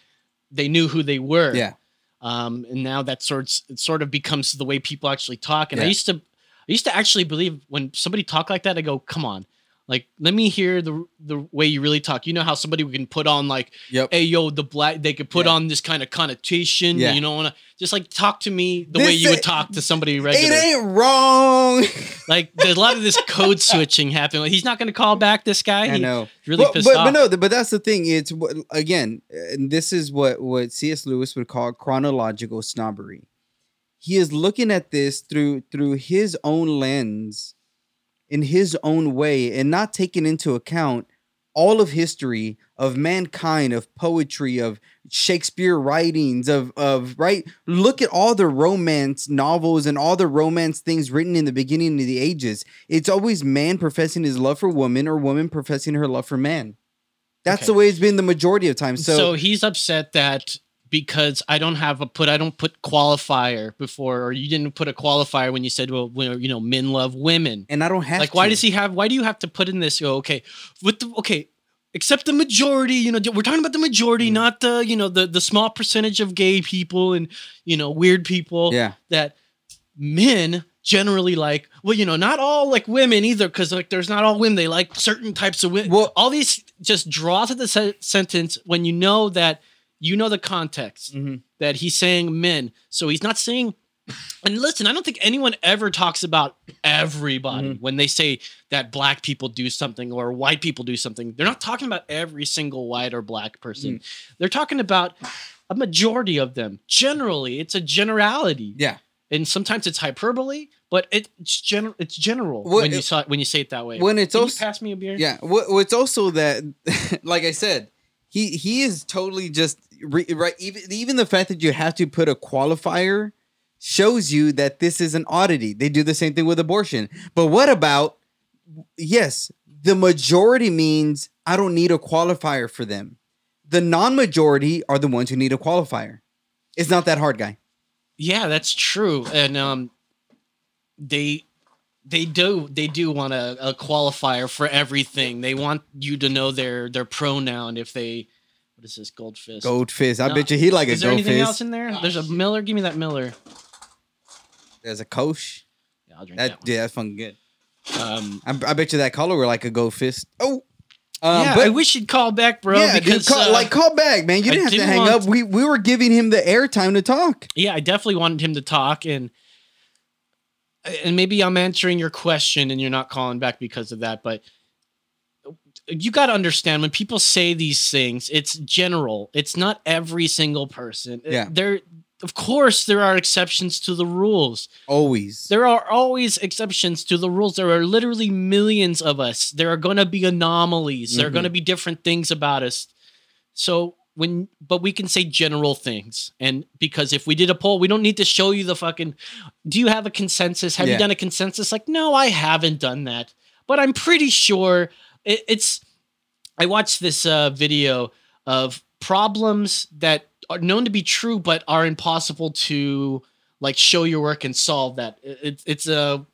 they knew who they were. Yeah. Um, and now that sorts it sort of becomes the way people actually talk. And I used to, I used to actually believe when somebody talked like that, I go, "Come on." Like, let me hear the the way you really talk. You know how somebody can put on like, Yep. "Hey, yo, the black." They could put Yeah. on this kind of connotation. Yeah. You to just like talk to me the This way you would talk to somebody regular. It ain't wrong. Like there's a lot of this code switching happening. Like, he's not going to call back this guy. I know. He's really but, pissed but, off. but no, but that's the thing. It's again, and this is what what C.S. Lewis would call chronological snobbery. He is looking at this through through his own lens, in his own way, and not taking into account all of history of mankind, of poetry, of Shakespeare writings, of of right. Look at all the romance novels and all the romance things written in the beginning of the ages. It's always man professing his love for woman or woman professing her love for man. That's Okay. the way it's been the majority of times. so, So, he's upset that because I don't have a put I don't put qualifier before or you didn't put a qualifier when you said well when, you know men love women. and I don't have like why does he have why do you have to put in this oh, okay with the okay except the majority you know we're talking about the majority Mm. not the you know the the small percentage of gay people and you know weird people Yeah, that men generally like well you know not all like women either because like there's not all women they like certain types of women Well- all these just draw to the se- sentence when you know that you know the context Mhm. that he's saying men so he's not saying and listen i don't think anyone ever talks about everybody Mm-hmm. when they say that black people do something or white people do something they're not talking about every single white or black person Mm. they're talking about a majority of them generally it's a generality yeah. and sometimes it's hyperbole, but it's general. It's general What- when you saw when you say it that way. When it's Can you also pass me a beer? Yeah. What, what's also that, like I said, he he is totally just right. Even even the fact that you have to put a qualifier shows you that this is an oddity. They do the same thing with abortion. But what about? Yes, the majority means I don't need a qualifier for them. The non-majority are the ones who need a qualifier. It's not that hard, guy. Yeah, that's true. And um, they they do they do want a, a qualifier for everything. They want you to know their their pronoun if they. What is this goldfish? Goldfish. I No. bet you he like Is a goldfish. Is there anything else in there? There's a Miller. Give me that Miller. There's a kosh. Yeah, I'll drink That that. yeah, that's fucking good. Um, I, I bet you that color were like a gold fist. Oh, um, yeah, but I wish you'd call back, bro. yeah, dude, because call, uh, like call back, man. You didn't have to hang want- up. We we were giving him the airtime to talk. yeah, I definitely wanted him to talk and and maybe I'm answering your question and you're not calling back because of that, but you got to understand when people say these things, it's general. It's not every single person. Yeah. There, of course, there are exceptions to the rules. Always. There are always exceptions to the rules. There are literally millions of us. There are going to be anomalies. There are going to mm-hmm. be different things about us. So when, but we can say general things. And because if we did a poll, we don't need to show you the fucking. Do you have a consensus? Have Yeah. you done a consensus? Like, no, I haven't done that. But I'm pretty sure it, it's. I watched this uh, video of problems that are known to be true but are impossible to like show your work and solve that. It, it's it's a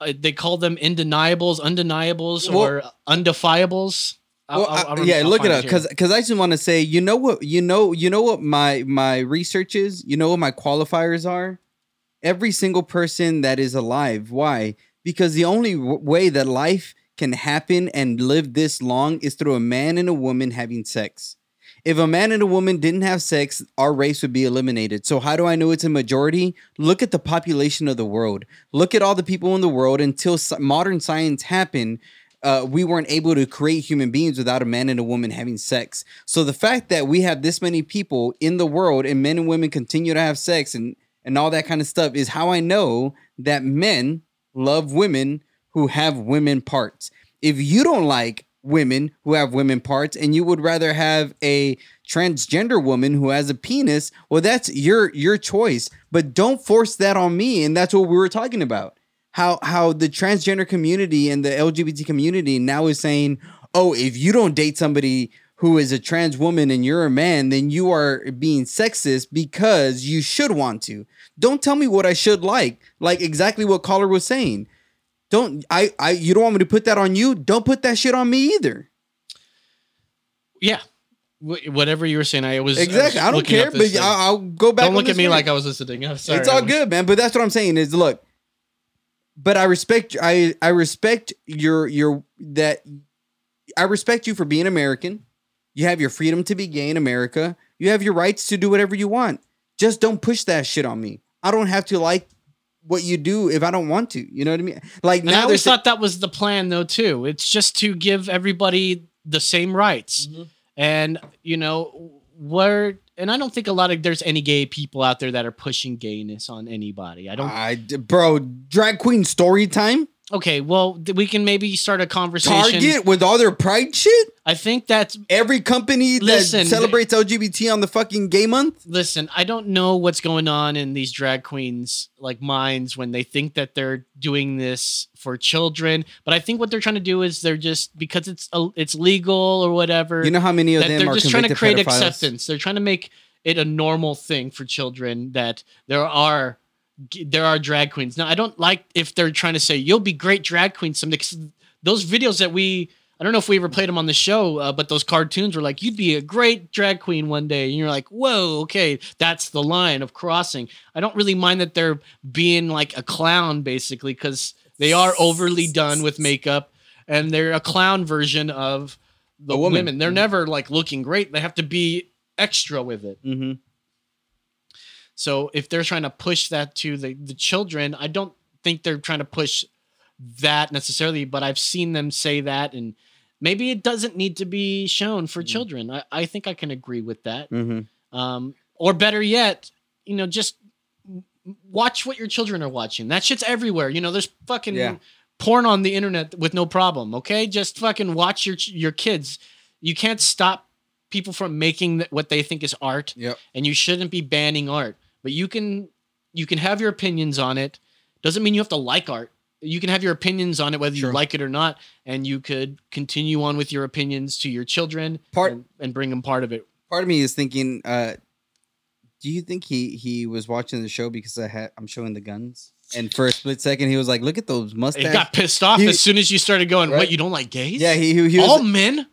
uh, they call them indeniables, undeniables, Well- or undefiables. I'll- Well, I'll- I'll- yeah, look it up because because I just want to say, you know what, you know, you know what my my research is. You know what my qualifiers are. Every single person that is alive. Why? Because the only w- way that life can happen and live this long is through a man and a woman having sex. If a man and a woman didn't have sex, our race would be eliminated. So how do I know it's a majority? Look at the population of the world. Look at all the people in the world until modern science happened uh, we weren't able to create human beings without a man and a woman having sex. So the fact that we have this many people in the world and men and women continue to have sex and and all that kind of stuff is how I know that men love women who have women parts. If you don't like women who have women parts and you would rather have a transgender woman who has a penis, well that's your your choice, but don't force that on me and that's what we were talking about how how the transgender community and the LGBT community now is saying, "Oh, if you don't date somebody who is a trans woman and you're a man, then you are being sexist because you should want to." Don't tell me what I should like. Like exactly what caller was saying. Don't I I you don't want me to put that on you? Don't put that shit on me either. yeah, whatever you were saying, I was Exactly. was I don't care, but thing. I'll, go back. Don't look at me one. like I was listening. I'm sorry. it's all was- good, man. But that's what I'm saying is look. But I respect I I respect your your that I respect you for being American. You have your freedom to be gay in America. You have your rights to do whatever you want. Just don't push that shit on me. I don't have to like what you do if I don't want to. You know what I mean? Like And I always thought that was the plan, though. Too. It's just to give everybody the same rights, Mm-hmm. and you know where. And I don't think a lot of there's any gay people out there that are pushing gayness on anybody. I don't. I bro, drag queen story time. Okay, well, th- we can maybe start a conversation. Target with all their pride shit. I think that's Every company that celebrates LGBT on the fucking gay month. listen, I don't know what's going on in these drag queens like minds when they think that they're doing this for children, but I think what they're trying to do is they're just because it's a, it's legal or whatever. You know how many of that them they're are just trying to convicted create pedophiles? acceptance. They're trying to make it a normal thing for children that there are there are drag queens. Now, I don't like if they're trying to say you'll be great drag queen someday. 'cause those videos that we I don't know if we ever played them on the show, uh, but those cartoons were like, you'd be a great drag queen one day. And you're like, whoa, okay, that's the line of crossing. I don't really mind that they're being like a clown, basically, because they are overly done with makeup and they're a clown version of the woman. women. They're never like looking great. They have to be extra with it. Mm-hmm. So if they're trying to push that to the, the children, I don't think they're trying to push that necessarily, but I've seen them say that and maybe it doesn't need to be shown for children. I, I think I can agree with that. Mm-hmm. Um, or better yet, you know, just watch what your children are watching. That shit's everywhere. You know, there's fucking Yeah. porn on the internet with no problem. Okay, just fucking watch your your kids. You can't stop people from making what they think is art, Yep. and you shouldn't be banning art. But you can you can have your opinions on it. Doesn't mean you have to like art. You can have your opinions on it whether Sure. you like it or not, and you could continue on with your opinions to your children Part- and, and bring them part of it. Part of me is thinking, uh, do you think he he was watching the show because I had I'm showing the guns? And for a split second, he was like, "Look at those He mustaches." got pissed off He- as soon as you started going. Right. What you don't like gays? yeah, he he, he all men.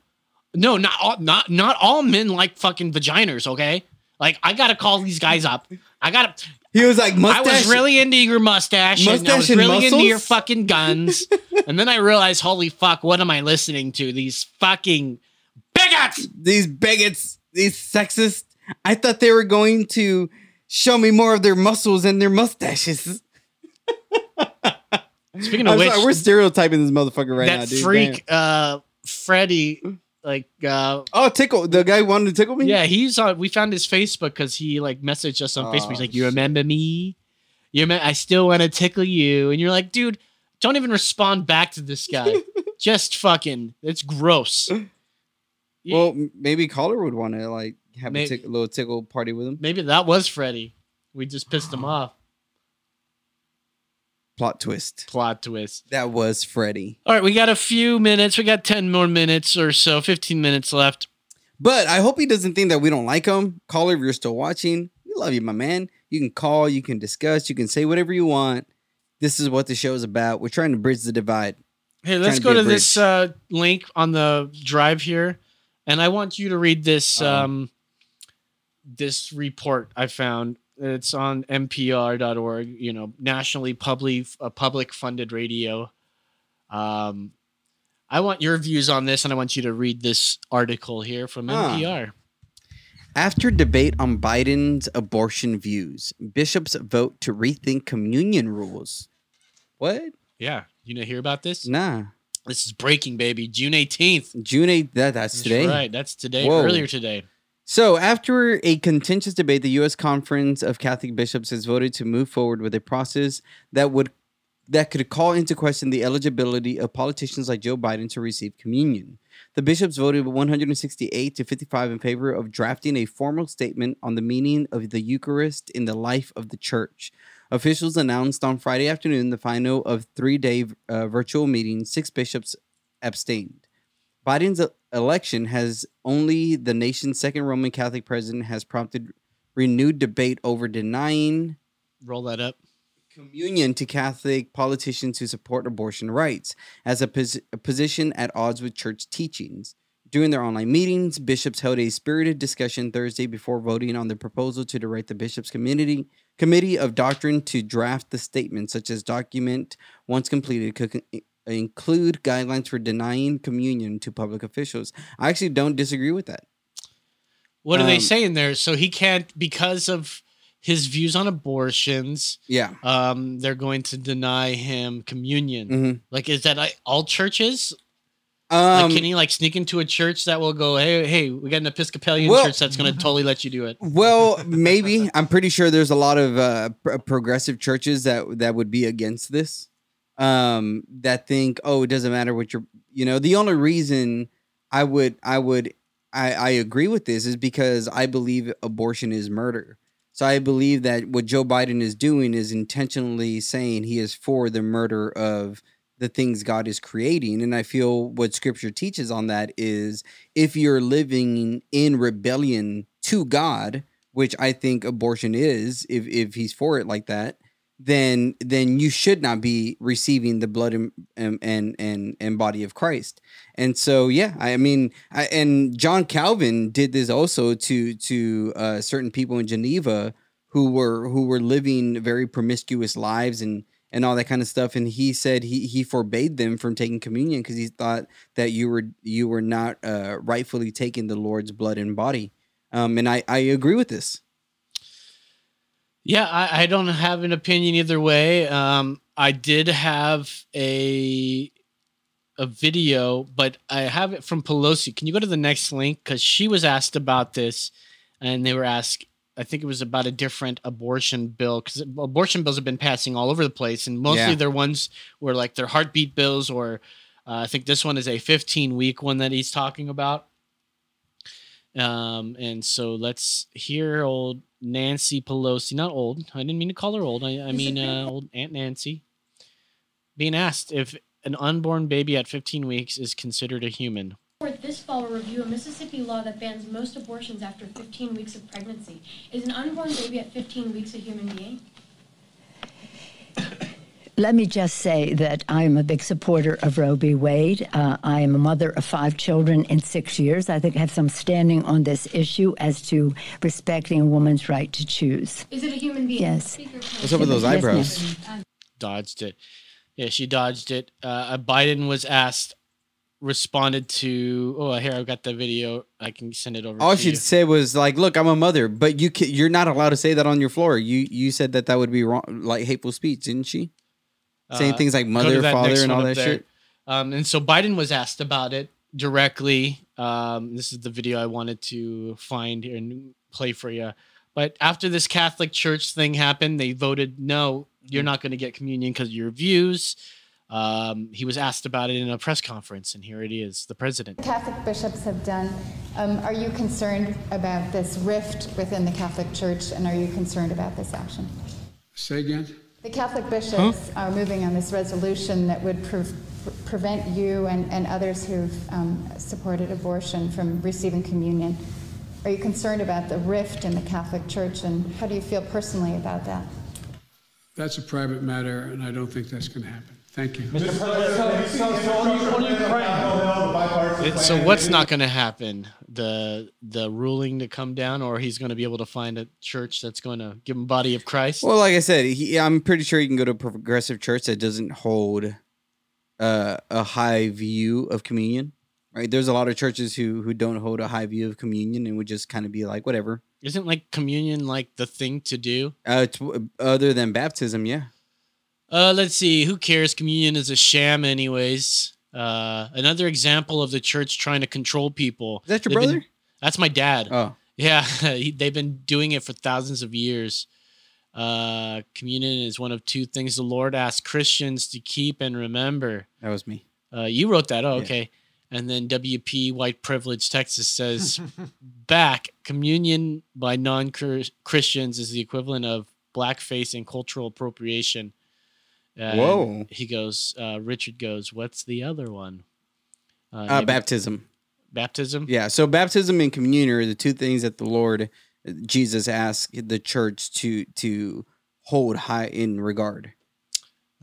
No, not all, not not all men like fucking vaginas. Okay, like I gotta call these guys up. I gotta. he was like mustache. I was really into your mustache, and I was Mustache and really into your fucking guns. and then I realized, holy fuck, what am I listening to? These fucking bigots. these bigots, these sexists. I thought they were going to show me more of their muscles and their mustaches. Speaking of I'm which, sorry, we're stereotyping this motherfucker right that now, dude. freak uh Freddie, like, uh, Oh, tickle the guy wanted to tickle me. yeah, he's on. We found his Facebook because he like messaged us on Facebook. He's Oh, like, "You remember me? You remember? I still want to tickle you." And you're like, "Dude, don't even respond back to this guy. Just fucking, it's gross." You- Well, maybe Caller would want to like have May- a, tick- a little tickle party with him. maybe that was Freddie. We just pissed him off. Plot twist. Plot twist. That was Freddy. All right, we got a few minutes. We got 10 more minutes or so, 15 minutes left. But I hope he doesn't think that we don't like him. Caller, if you're still watching, we love you, my man. You can call, you can discuss, you can say whatever you want. This is what the show is about. We're trying to bridge the divide. Hey, let's to go be to this uh, link on the drive here, and I want you to read this Uh-oh. um, this report I found. It's on NPR.org. You know, nationally public uh, public funded radio. Um, I want your views on this, and I want you to read this article here from Ah. NPR. After debate on Biden's abortion views, bishops vote to rethink communion rules. What? Yeah, you know hear about this? Nah. This is breaking, baby. June eighteenth. June 8th, that, that's today. right. That's today. Whoa. Earlier today. So, after a contentious debate, the U.S. Conference of Catholic Bishops has voted to move forward with a process that would that could call into question the eligibility of politicians like Joe Biden to receive communion. The bishops voted 168 to 55 in favor of drafting a formal statement on the meaning of the Eucharist in the life of the Church. Officials announced on Friday afternoon the final of three-day uh, virtual meeting. Six bishops abstained. Biden's election has only the nation's second Roman Catholic president has prompted renewed debate over denying Roll that up. communion to Catholic politicians who support abortion rights as a, pos- a position at odds with church teachings. During their online meetings, bishops held a spirited discussion Thursday before voting on the proposal to direct the bishops' committee committee of doctrine to draft the statement, such as document once completed include guidelines for denying communion to public officials. I actually don't disagree with that. What are they Um, saying there? So he can't because of his views on abortions. Yeah. Um, they're going to deny him communion. hmm Like, is that like, all churches? Um, like, can he like sneak into a church that will go, hey, hey, we got an Episcopalian Well- church that's going to totally let you do it? Well, maybe I'm pretty sure there's a lot of uh, pr- progressive churches that that would be against this. Um, that think, oh, it doesn't matter what you're, you know. The only reason I would, I would, I, I agree with this is because I believe abortion is murder. So I believe that what Joe Biden is doing is intentionally saying he is for the murder of the things God is creating. And I feel what scripture teaches on that is if you're living in rebellion to God, which I think abortion is, if if he's for it like that, then then you should not be receiving the blood and and and and, body of Christ. And so yeah, I mean, I, and John Calvin did this also to to uh, certain people in Geneva who were who were living very promiscuous lives and and all that kind of stuff and he said he he forbade them from taking communion because he thought that you were you were not uh, rightfully taking the Lord's blood and body. Um, and I I agree with this. Yeah, I, I don't have an opinion either way. Um, I did have a a video, but I have it from Pelosi. Can you go to the next link? Because she was asked about this, and they were asked. I think it was about a different abortion bill because abortion bills have been passing all over the place, and mostly Yeah. they're ones where like they're heartbeat bills, or uh, I think this one is a 15 week one that he's talking about. Um, and so let's hear old Nancy Pelosi, not old. I didn't mean to call her old. I, I mean uh, old Aunt Nancy, being asked if an unborn baby at 15 weeks is considered a human. This fall will review a Mississippi law that bans most abortions after 15 weeks of pregnancy. Is an unborn baby at 15 weeks a human being? Let me just say that I am a big supporter of Roe v. Wade. Uh, I am a mother of five children in six years. I think I have some standing on this issue as to respecting a woman's right to choose. Is it a human being? Yes. What's up with those Yes, ma'am. eyebrows? Dodged it. Yeah, she dodged it. Uh, Biden was asked, responded to. Oh, here I've got the video. I can send it over. All to she you. said was like, "Look, I'm a mother, but you can, you're not allowed to say that on your floor." You you said that that would be wrong, like hateful speech, didn't she? Saying Uh, things like mother, that father, and all that there. shit. Um, and so Biden was asked about it. directly. Um, this is the video I wanted to find here and play for you. But after this Catholic Church thing happened, they voted no, you're not going to get communion because of your views. Um, he was asked about it in a press conference, and here it is the president. Catholic bishops have done. Um, are you concerned about this rift within the Catholic Church, and are you concerned about this action? Say again? The Catholic bishops are moving on this resolution that would pre- prevent you and, and others who've um, supported abortion from receiving communion. Are you concerned about the rift in the Catholic Church, and how do you feel personally about that? That's a private matter, and I don't think that's going to happen. Thank you. It- so what's not going to happen? The the ruling to come down, or he's going to be able to find a church that's going to give him body of Christ? Well, like I said, he, I'm pretty sure you can go to a progressive church that doesn't hold uh, a high view of communion. Right? There's a lot of churches who who don't hold a high view of communion and would just kind of be like, whatever. Isn't like communion like the thing to do? Uh, it's, other than baptism, yeah. Uh, let's see. Who cares? Communion is a sham, anyways. Uh, another example of the church trying to control people. Is that your They've been- brother? that's my dad. Oh, Yeah, they've been doing it for thousands of years. Uh, communion is one of two things the Lord asks Christians to keep and remember. that was me. Uh, you wrote that. Oh, Yeah. okay. And then WP White Privilege Texas says back communion by non Christians is the equivalent of blackface and cultural appropriation. And Whoa. He goes. Uh, Richard goes. What's the other one? Uh, Uh, baptism. baptism. Yeah. So baptism and communion are the two things that the Lord Jesus asked the church to to hold high in regard.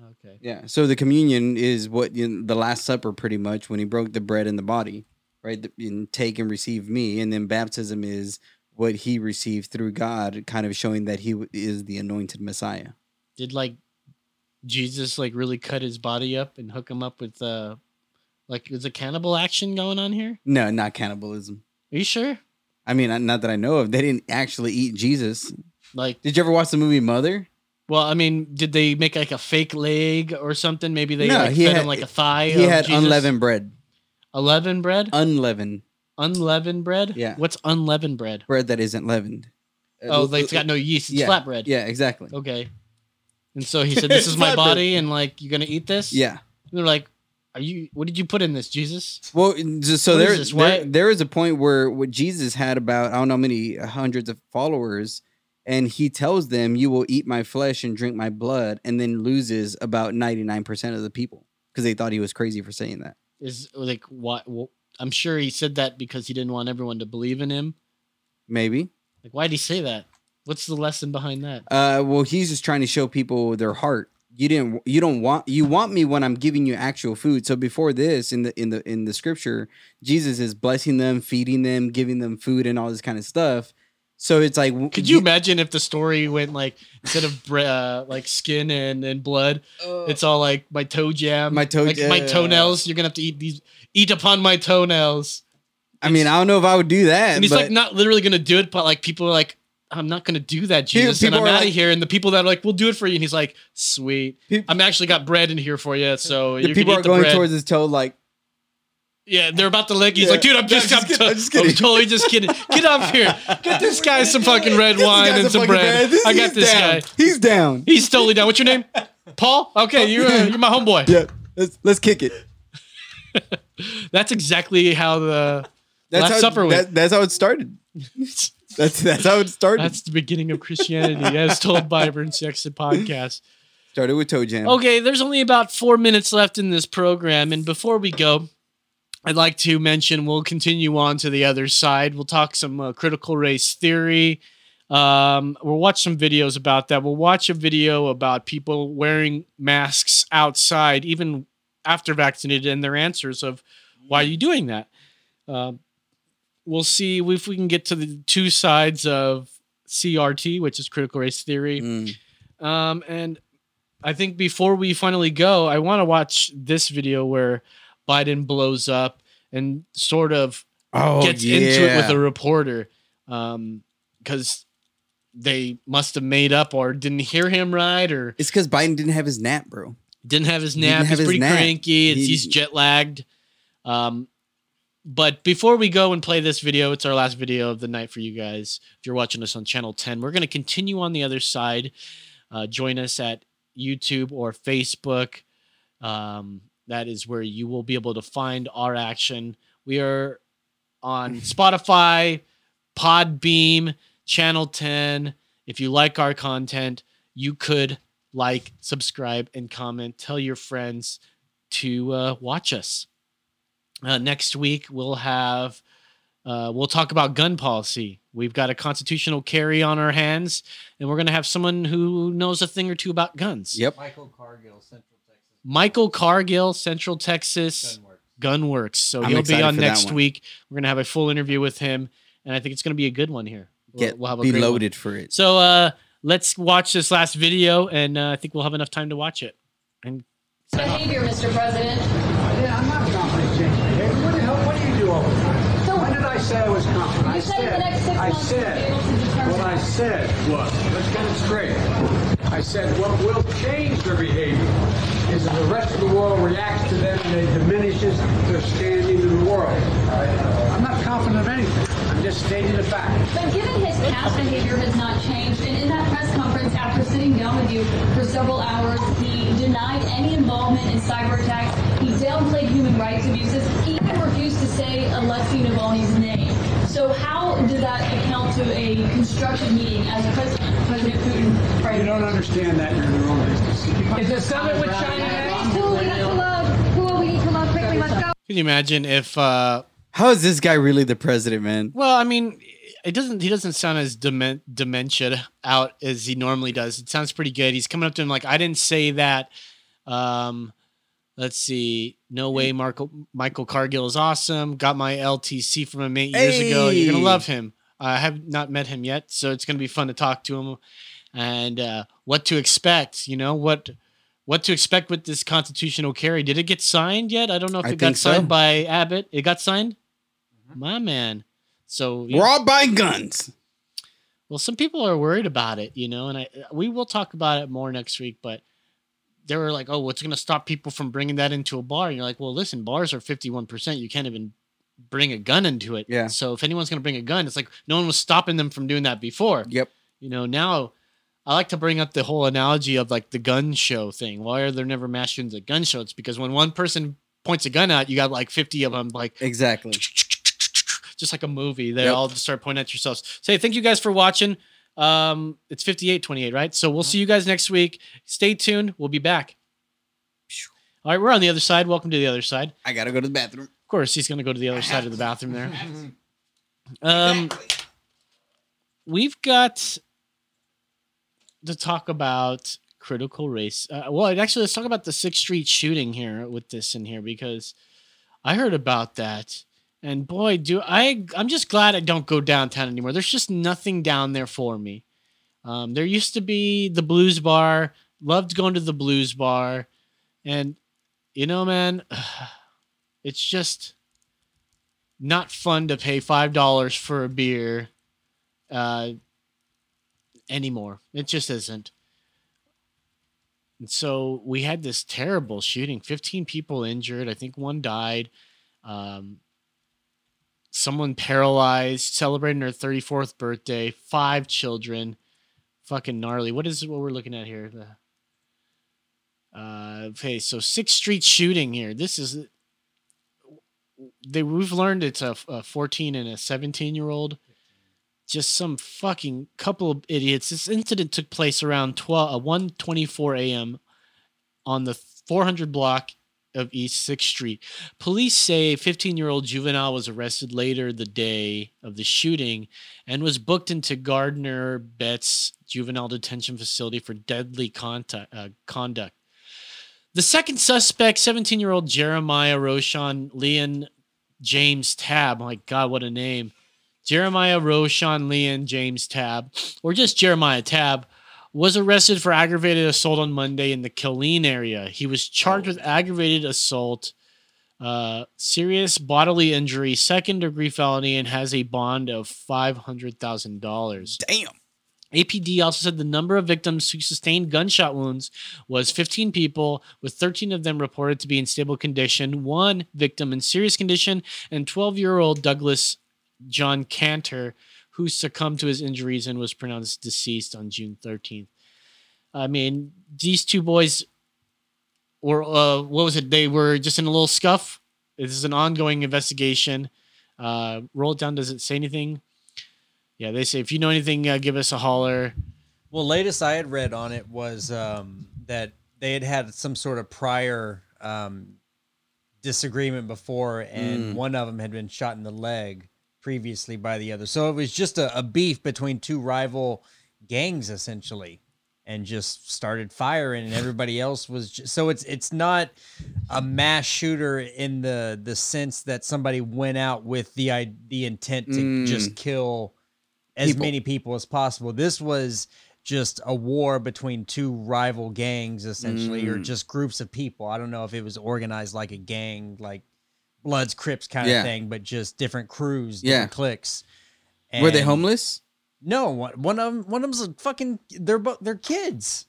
Okay. Yeah. So the communion is what you know, the Last Supper, pretty much, when he broke the bread and the body, right? The- And take and receive me, and then baptism is what he received through God, kind of showing that he is the anointed Messiah. Did like Jesus like really cut his body up and hook him up with uh like is a cannibal action going on here? No, not cannibalism. Are you sure? I mean, uh, not that I know of. They didn't actually eat Jesus. Like Did you ever watch the movie Mother? Well, I mean, did they make like a fake leg or something? Maybe they No, like, he fed had- him like a thigh. He had Jesus? unleavened bread. unleavened bread. Unleavened unleavened bread. Yeah. What's unleavened bread? bread that isn't leavened. Oh, like it's got no yeast. It's yeah. flat bread. Yeah, exactly. Okay. And so he said, "This is my body, and like you're gonna eat this." Yeah. And they're like, "Are you? What did you put in this, Jesus?" Well, just- so What is there, there, there is a point where what Jesus had about I don't know how many uh, hundreds of followers, and he tells them, "You will eat my flesh and drink my blood," and then loses about ninety nine percent of the people because they thought he was crazy for saying that. Is like what? Well, I'm sure he said that because he didn't want everyone to believe in him. Maybe. Like, why did he say that? What's the lesson behind that? Uh, well, he's just trying to show people their heart. You didn't. You don't want. You want me when I'm giving you actual food. So before this, in the in the in the scripture, Jesus is blessing them, feeding them, giving them food, and all this kind of stuff. So it's like, Could you imagine if the story went like instead of bre- uh, like skin and, and blood, it's all like my toe jam, My toe like my toenails. You're gonna have to eat these, eat upon my toenails. I mean, I don't know if I would do that. And he's but like not literally gonna do it, but like people are like, I'm not gonna do that, Jesus, and I'm out of like- here. And the people that are like, we'll do it for you, and he's like, sweet. I'm actually got bread in here for you, so the people are going bread. towards his toe, like Yeah, they're about to lick. He's Yeah. like, dude, I'm just, just I'm, kidding, to- I'm just kidding. I'm totally just kidding. Get up here. Get this guy some fucking red wine and some bread. This- I got this down. guy. He's down. He's totally down. What's your name? Paul? Okay, you're uh, you're my homeboy. Yeah, let's let's kick it. That's exactly how the That's Last how Supper went. that, that's how it started. That's that's how it started. That's the beginning of Christianity, as told by Burns Exit Podcast. started with toe jam. Okay, there's only about four minutes left in this program, and before we go, I'd like to mention we'll continue on to the other side. We'll talk some uh, critical race theory. Um, we'll watch some videos about that. We'll watch a video about people wearing masks outside, even after vaccinated, and their answers of why are you doing that. Um, we'll see if we can get to the two sides of CRT, which is critical race theory. Mm. Um, and I think before we finally go, I want to watch this video where Biden blows up and sort of Oh, gets into it with a reporter because they must have made up or didn't hear him right or It's because Biden didn't have his nap, bro. didn't have his nap. have He's his pretty nap. cranky. He- he's jet lagged. Um, but before we go and play this video, it's our last video of the night for you guys. If you're watching us on channel 10, we're going to continue on the other side. Uh, join us at YouTube or Facebook. Um, that is where you will be able to find our action. We are on Spotify, Podbean, Channel 10. If you like our content, you could like, subscribe, and comment. Tell your friends to uh, watch us. Uh, next week we'll have uh, we'll talk about gun policy. We've got a constitutional carry on our hands, and we're going to have someone who knows a thing or two about guns. Yep. Michael Cargill, Central Texas. Michael Cargill, Central Texas Gunworks. So I'm he'll be on next week. We're going to have a full interview with him, and I think it's going to be a good one here. We'll- Get we'll have a be great one. loaded for it. So uh, let's watch this last video, and uh, I think we'll have enough time to watch it. And Behavior, Mr. President. Yeah, I'm not confident change behavior. What the hell? What do you do all the time? So- when did I say I was confident? I said said. the next six I said. able to determine- What I said was. Let's get it straight. I said what will change their behavior is if the rest of the world reacts to them and it diminishes their standing in the world. I'm not confident of anything. I'm just stating a fact. But given his past behavior has not changed, and in that press conference after sitting down with you for several hours, he denied any involvement in cyber attacks. He downplayed human rights abuses. He even refused to say Alexei Navalny's name. So how does that account to a constructive meeting as President, President Putin? You don't understand that. You're in the wrong business. Is the summit with China next? Cool, we need to load. Cool, we need to load quickly. Let's go. can you imagine if? Uh, How is this guy really the president, man? well, I mean, it doesn't. He doesn't sound as demen- dementia out as he normally does. It sounds pretty good. He's coming up to him like, "I didn't say that." Um, let's see. No way, Marco, Michael Cargill is awesome. Got my LTC from him eight years ago. You're gonna love him. I have not met him yet, so it's gonna be fun to talk to him and uh, what to expect. You know what what to expect with this constitutional carry. Did it get signed yet? I don't know if I it got think so. signed by Abbott. It got signed. My man. So. We're all buying guns. Well, some people are worried about it, you know, and I we will talk about it more next week. But they were like, "Oh, what's going to stop people from bringing that into a bar?" And you're like, "Well, listen, bars are 51 percent. You can't even bring a gun into it. Yeah. So if anyone's going to bring a gun, it's like no one was stopping them from doing that before. Yep. You know, now I like to bring up the whole analogy of like the gun show thing. Why are there never mass shootings at gun shows? Because when one person points a gun out, you got like 50 of them like Exactly. just like a movie. They Yep. all just start pointing at yourselves. Say thank you guys for watching. Um, it's 58 28, right? So we'll see you guys next week. Stay tuned. We'll be back. All right, we're on the other side. Welcome to the other side. I gotta go to the bathroom. Of course, he's going to go to the other side of the bathroom there. Um, we've got to talk about critical race. Uh, well, actually, let's talk about the Sixth Street shooting here with this in here because I heard about that, and boy, do I! I'm just glad I don't go downtown anymore. There's just nothing down there for me. Um, there used to be the blues bar. Loved going to the blues bar, and you know, man, it's just not fun to pay five dollars for a beer uh, anymore. It just isn't. And so we had this terrible shooting. Fifteen people injured. I think one died. Um, someone paralyzed. Celebrating her thirty fourth birthday. Five children. Fucking gnarly. What is what we're looking at here? The uh, okay, so Sixth Street shooting here. This is they we've learned it's a, a 14 and a 17 year old just some fucking couple of idiots this incident took place around 12 uh, 124 a.m on the 400 block of east 6th street police say a 15 year old juvenile was arrested later the day of the shooting and was booked into gardner betts juvenile detention facility for deadly contact, uh, conduct the second suspect, 17 year old Jeremiah Roshan Leon James Tab. My God, what a name. Jeremiah Roshan Leon James Tab, or just Jeremiah Tab, was arrested for aggravated assault on Monday in the Killeen area. He was charged with aggravated assault, uh, serious bodily injury, second degree felony, and has a bond of $500,000. Damn. APD also said the number of victims who sustained gunshot wounds was 15 people, with 13 of them reported to be in stable condition, one victim in serious condition, and 12 year old Douglas John Kantor, who succumbed to his injuries and was pronounced deceased on June 13th. I mean, these two boys or uh, what was it? They were just in a little scuff. This is an ongoing investigation. Uh, roll it down. Does it say anything? Yeah, they say if you know anything, uh, give us a holler. Well, latest I had read on it was um, that they had had some sort of prior um, disagreement before, and Mm. one of them had been shot in the leg previously by the other. So it was just a, a beef between two rival gangs, essentially, and just started firing, and everybody else was. Just, so it's it's not a mass shooter in the the sense that somebody went out with the the intent to Mm. just kill as People. many people as possible. This was just a war between two rival gangs, essentially, or Mm. just groups of people. I don't know if it was organized like a gang, like Bloods, Crips kind Yeah. of thing, but just different crews, Yeah. different cliques. Were they And- homeless? No, one, one of them, one of them's a fucking. They're both they're kids.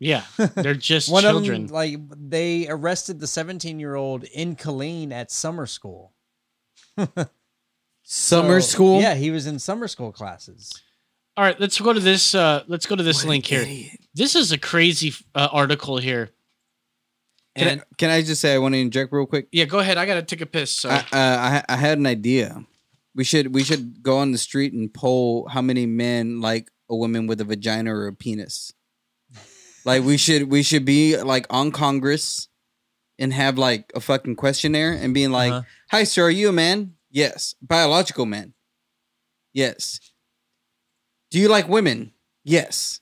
Yeah, they're just one children. of them, like they arrested the 17 year old in Colleen at summer school. Summer So, school? Yeah, he was in summer school classes. All right, let's go to this. Uh, let's go to this What an link here. idiot. This is a crazy uh, article here. Can, And I, can I just say I want to inject real quick? yeah, go ahead. I gotta take a piss. So I, uh, I I had an idea. We should we should go on the street and poll how many men like a woman with a vagina or a penis. Like we should we should be like on Congress and have like a fucking questionnaire and being like, Uh-huh. "Hi, sir, are you a man? Yes, biological man. Yes. Do you like women? Yes.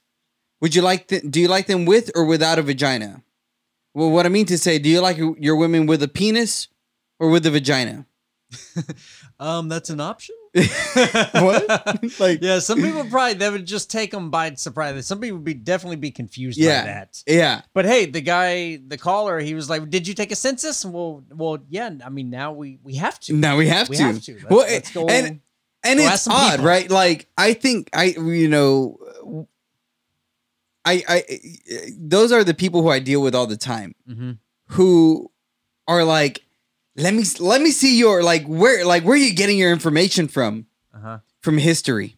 Would you like th- do you like them with or without a vagina? Well, what I mean to say, do you like your women with a penis or with a vagina? Um, that's an option. what? like Yeah, some people probably that would just take them by surprise. Some people would be definitely be confused Yeah. by that. Yeah. But hey, the guy, the caller, he was like, "Did you take a census?" Well, well, yeah. I mean, now we we have to. Now we have We to. have to. Let's- well, let's go and and it's odd, people. right? Like I think I you know I I those are the people who I deal with all the time Mhm. who are like let me let me see your like where like where are you getting your information from? Uh-huh. from history.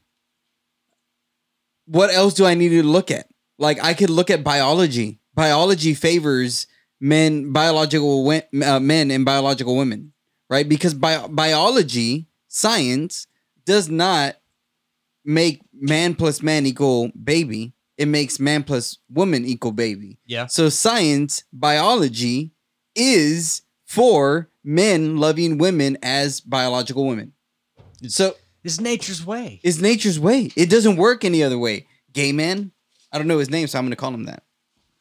What else do i need to look at? Like i could look at biology. Biology favors men biological uh, men and biological women right? Because bi- biology science does not make man plus man equal baby it makes man plus woman equal baby Yeah. so science biology is for men loving women as biological women so It's nature's way. it's nature's way. It doesn't work any other way. Gay man. I don't know his name, so I'm going to call him that.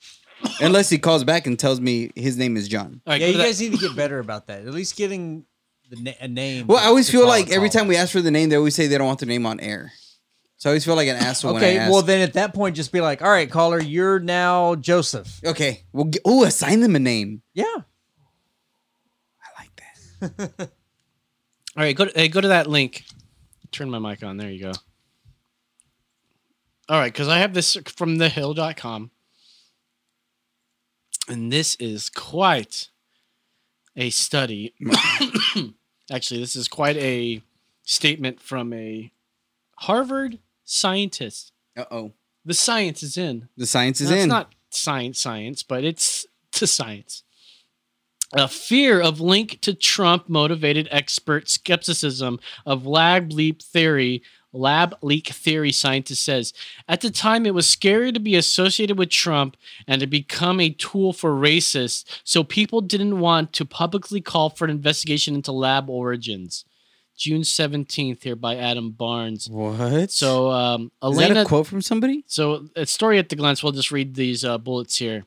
Unless he calls back and tells me his name is John. All right, yeah, you that- guys need to get better about that. At least getting the na- a name. Well, I always feel like every time we ask for the name, they always say they don't want their name on air. So I always feel like an asshole when I Okay, ask. well then at that point, just be like, "All right, caller, you're now Joseph." okay. Well, g- oh, assign them a name. Yeah. I like that. All right, go to, hey, go to that link. Turn my mic on. There you go. All right, because I have this from thehill.com. And this is quite a study. Actually, this is quite a statement from a Harvard scientist. Uh oh. The science is in. The science is Now, It's in. not science, science, but it's to science. A fear of link to Trump motivated expert skepticism of lab leak theory. Lab leak theory scientist says at the time it was scary to be associated with Trump and to become a tool for racists, so people didn't want to publicly call for an investigation into lab origins. June 17th here by Adam Barnes. what? So um is Alina that a quote from somebody? so a story at the glance. We'll just read these uh, bullets here.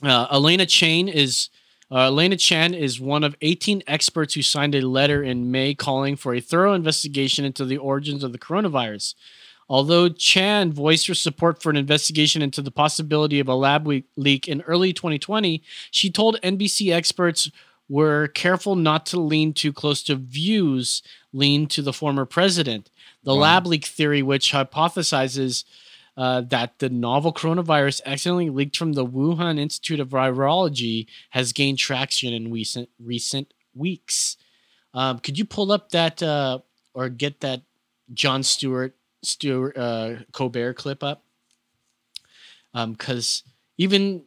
Uh, Alina Chain is uh, Alina Chan is one of 18 experts who signed a letter in May calling for a thorough investigation into the origins of the coronavirus. Although Chan voiced her support for an investigation into the possibility of a lab leak in early 2020, she told NBC experts were careful not to lean too close to views lean to the former president. the Wow. lab leak theory, which hypothesizes uh, that the novel coronavirus accidentally leaked from the Wuhan Institute of Virology has gained traction in recent recent weeks. Um, could you pull up that uh, or get that Jon Stewart Stewart uh, Colbert clip up? Because even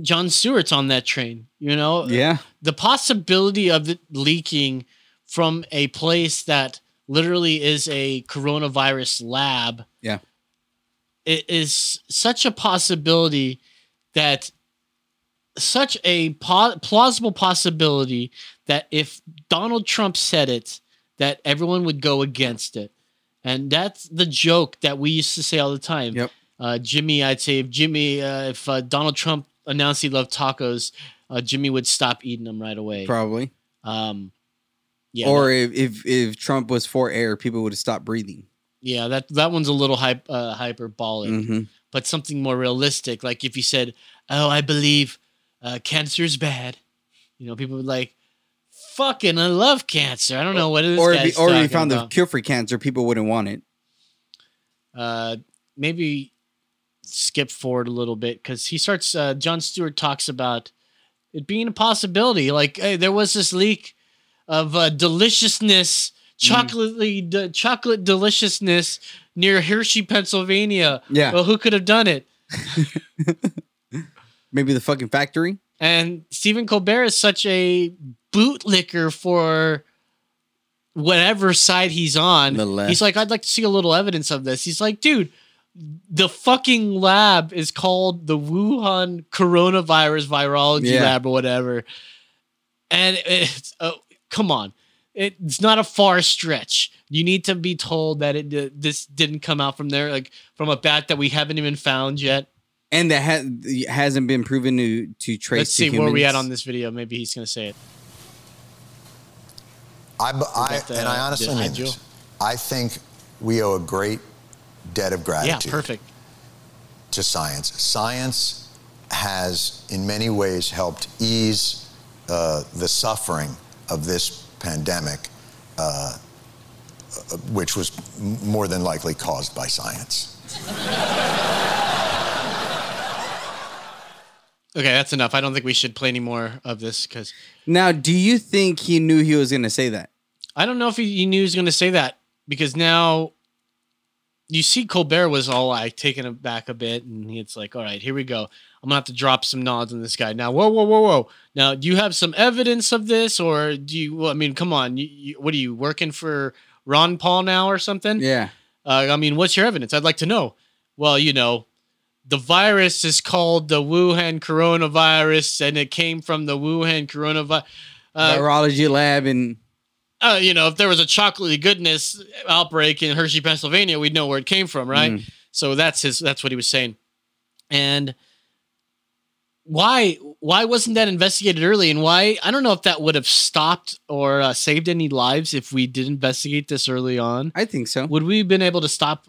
Jon Stewart's on that train. You know, Yeah. the possibility of it leaking from a place that literally is a coronavirus lab Yeah. it is such a possibility that such a po- plausible possibility that if Donald Trump said it that everyone would go against it and that's the joke that we used to say all the time Yep. uh, Jimmy I'd say if Jimmy uh, if uh, Donald Trump announced he loved tacos uh, Jimmy would stop eating them right away Probably. um yeah or that- if, if if Trump was for air, people would have stopped breathing. yeah that that one's a little hype, uh, hyperbolic Mhm. but something more realistic. Like if you said, "Oh, I believe uh, cancer is bad," you know, people would like, "Fucking, I love cancer." I don't know what it is. Or if, or if he found the cure for cancer, people wouldn't want it. uh, maybe skip forward a little bit because he starts. Uh, Jon Stewart talks about it being a possibility. Like, hey, there was this leak of uh, deliciousness, chocolatey, de- chocolate deliciousness near Hershey, Pennsylvania. Yeah. Well, who could have done it? Maybe the fucking factory. And Stephen Colbert is such a bootlicker for whatever side he's on. He's like, I'd like to see a little evidence of this. He's like, dude, the fucking lab is called the Wuhan Coronavirus Virology Yeah. Lab or whatever. And it's, oh, come on. It's not a far stretch. You need to be told that it uh, this didn't come out from there, like from a bat that we haven't even found yet. And that ha- hasn't been proven to to trace. Let's to see where we at on this video. Maybe he's gonna say it. I, b- I- About the- and I honestly mean this. I think we owe a great debt of gratitude. Yeah, gratitude perfect. to science. Science has, in many ways, helped ease uh, the suffering of this pandemic, uh, uh, which was more than likely caused by science. Okay, that's enough. I don't think we should play any more of this because Now, do you think he knew he was going to say that? I don't know if he, he knew he was going to say that because now you see Colbert was all like taken aback a bit and it's like, all right, here we go. I'm gonna have to drop some nods on this guy. Now, whoa, whoa, whoa, whoa. Now, do you have some evidence of this, or do you? Well, I mean, come on. You, you, what are you working for Ron Paul now or something? Yeah. Uh, I mean, what's your evidence? I'd like to know. Well, you know, the virus is called the Wuhan coronavirus, and it came from the Wuhan coronavirus. Uh, Virology lab and uh, you know, if there was a chocolatey goodness outbreak in Hershey, Pennsylvania, we'd know where it came from, right? Mm. So that's his. That's what he was saying. And why why wasn't that investigated early? And why I don't know if that would have stopped or uh, saved any lives if we did investigate this early on. I think so. Would we have been able to stop?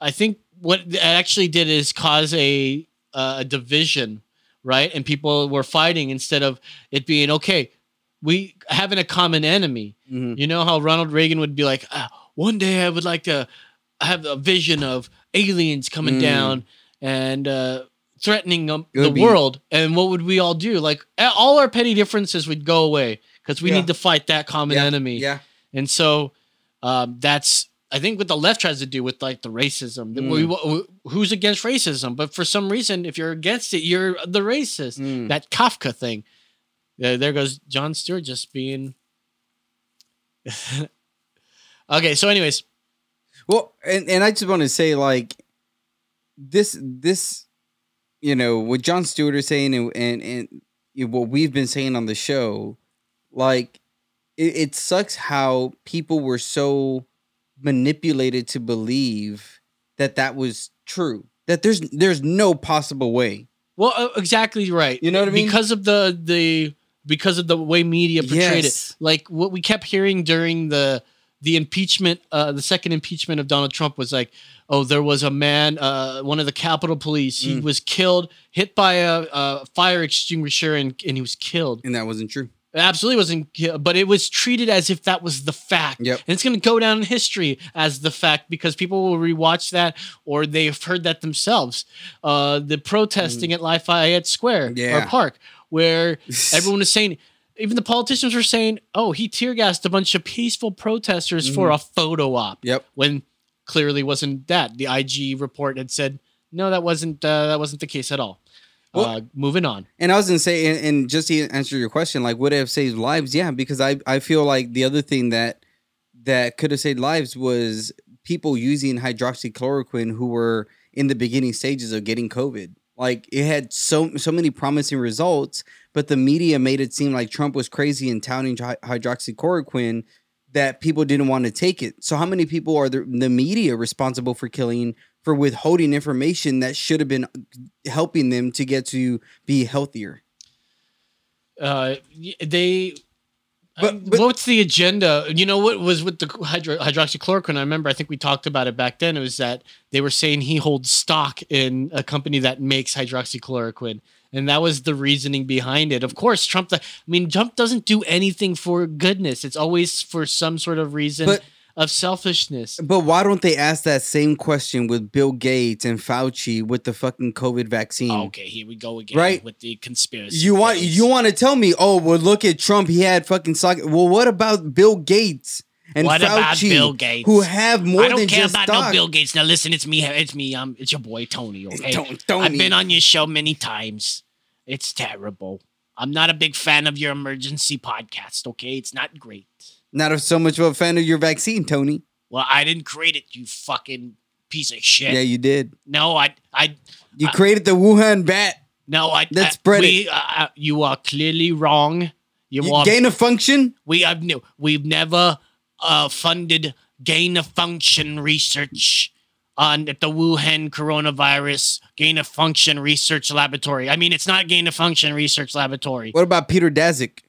I think what it actually did is cause a uh, a division, right? And people were fighting instead of it being okay. We having a common enemy. Mhm. You know how Ronald Reagan would be like, ah, one day I would like to have a vision of aliens coming Mm. down and uh, threatening um, the be- world. And what would we all do? Like all our petty differences would go away because we Yeah. need to fight that common Yeah, enemy. yeah. And so um, that's I think what the left tries to do with like the racism. Mm. we- we- who's against racism? But for some reason, if you're against it, you're the racist. Mm. That Kafka thing. Uh, there goes Jon Stewart just being. okay, so anyways, Well, and, and I just want to say, like, this, this, you know, what Jon Stewart is saying and, and, and you know, what we've been saying on the show, like, it, it sucks how people were so manipulated to believe that that was true. That there's there's no possible way. well, uh, exactly right. You know what I mean? Because of the the because of the way media portrayed Yes. it, like what we kept hearing during the the impeachment, uh, the second impeachment of Donald Trump was like, oh, there was a man, uh, one of the Capitol Police, he Mm. was killed, hit by a, a fire extinguisher, and and he was killed. And that wasn't true. It absolutely wasn't, but it was treated as if that was the fact. Yep. And it's going to go down in history as the fact because people will rewatch that or they've heard that themselves. Uh, the protesting at Lafayette Square or Mm. Park, where everyone was saying, even the politicians were saying, "Oh, he tear gassed a bunch of peaceful protesters for Mhm. a photo op." Yep. When clearly wasn't that. The IG report had said, "No, that wasn't uh, that wasn't the case at all." Well- uh, moving on. And I was gonna say, and, and just to answer your question, like would it have saved lives? Yeah, because I I feel like the other thing that that could have saved lives was people using hydroxychloroquine who were in the beginning stages of getting COVID. Like it had so so many promising results, but the media made it seem like Trump was crazy and touting hydroxychloroquine that people didn't want to take it. So how many people are the, the media responsible for killing for withholding information that should have been helping them to get to be healthier? uh they But- uh, what's the agenda? You know what was with the hydro, hydroxychloroquine? I remember i think we talked about it back then. It was that they were saying he holds stock in a company that makes hydroxychloroquine. And that was the reasoning behind it. Of course trump i mean trump doesn't do anything for goodness. It's always for some sort of reason. But- of selfishness But why don't they ask that same question with Bill Gates and Fauci with the fucking COVID vaccine? okay here we go again Right. with the conspiracy You want theories. you want to tell me? Oh, well, look at Trump. He had fucking stock. Well, what about Bill Gates and what Fauci, about Bill Gates? who have more I don't care about stock? no Bill Gates. Now listen, it's me. It's me. Um, it's your boy Tony. Okay, Tony. I've been on your show many times. It's terrible. I'm not a big fan of your emergency podcast. Okay, it's not great. Not so much of a fan of your vaccine, Tony. Well, I didn't create it. You fucking piece of shit. Yeah, you did. no, I, I, You I- created the Wuhan bat. no, I. Let's spread we, uh, uh, you are clearly wrong. You, You are. gain of function. we have no. We've never uh, funded gain of function research on at the Wuhan coronavirus gain of function research laboratory. I mean, it's not gain of function research laboratory. What about Peter Daszak?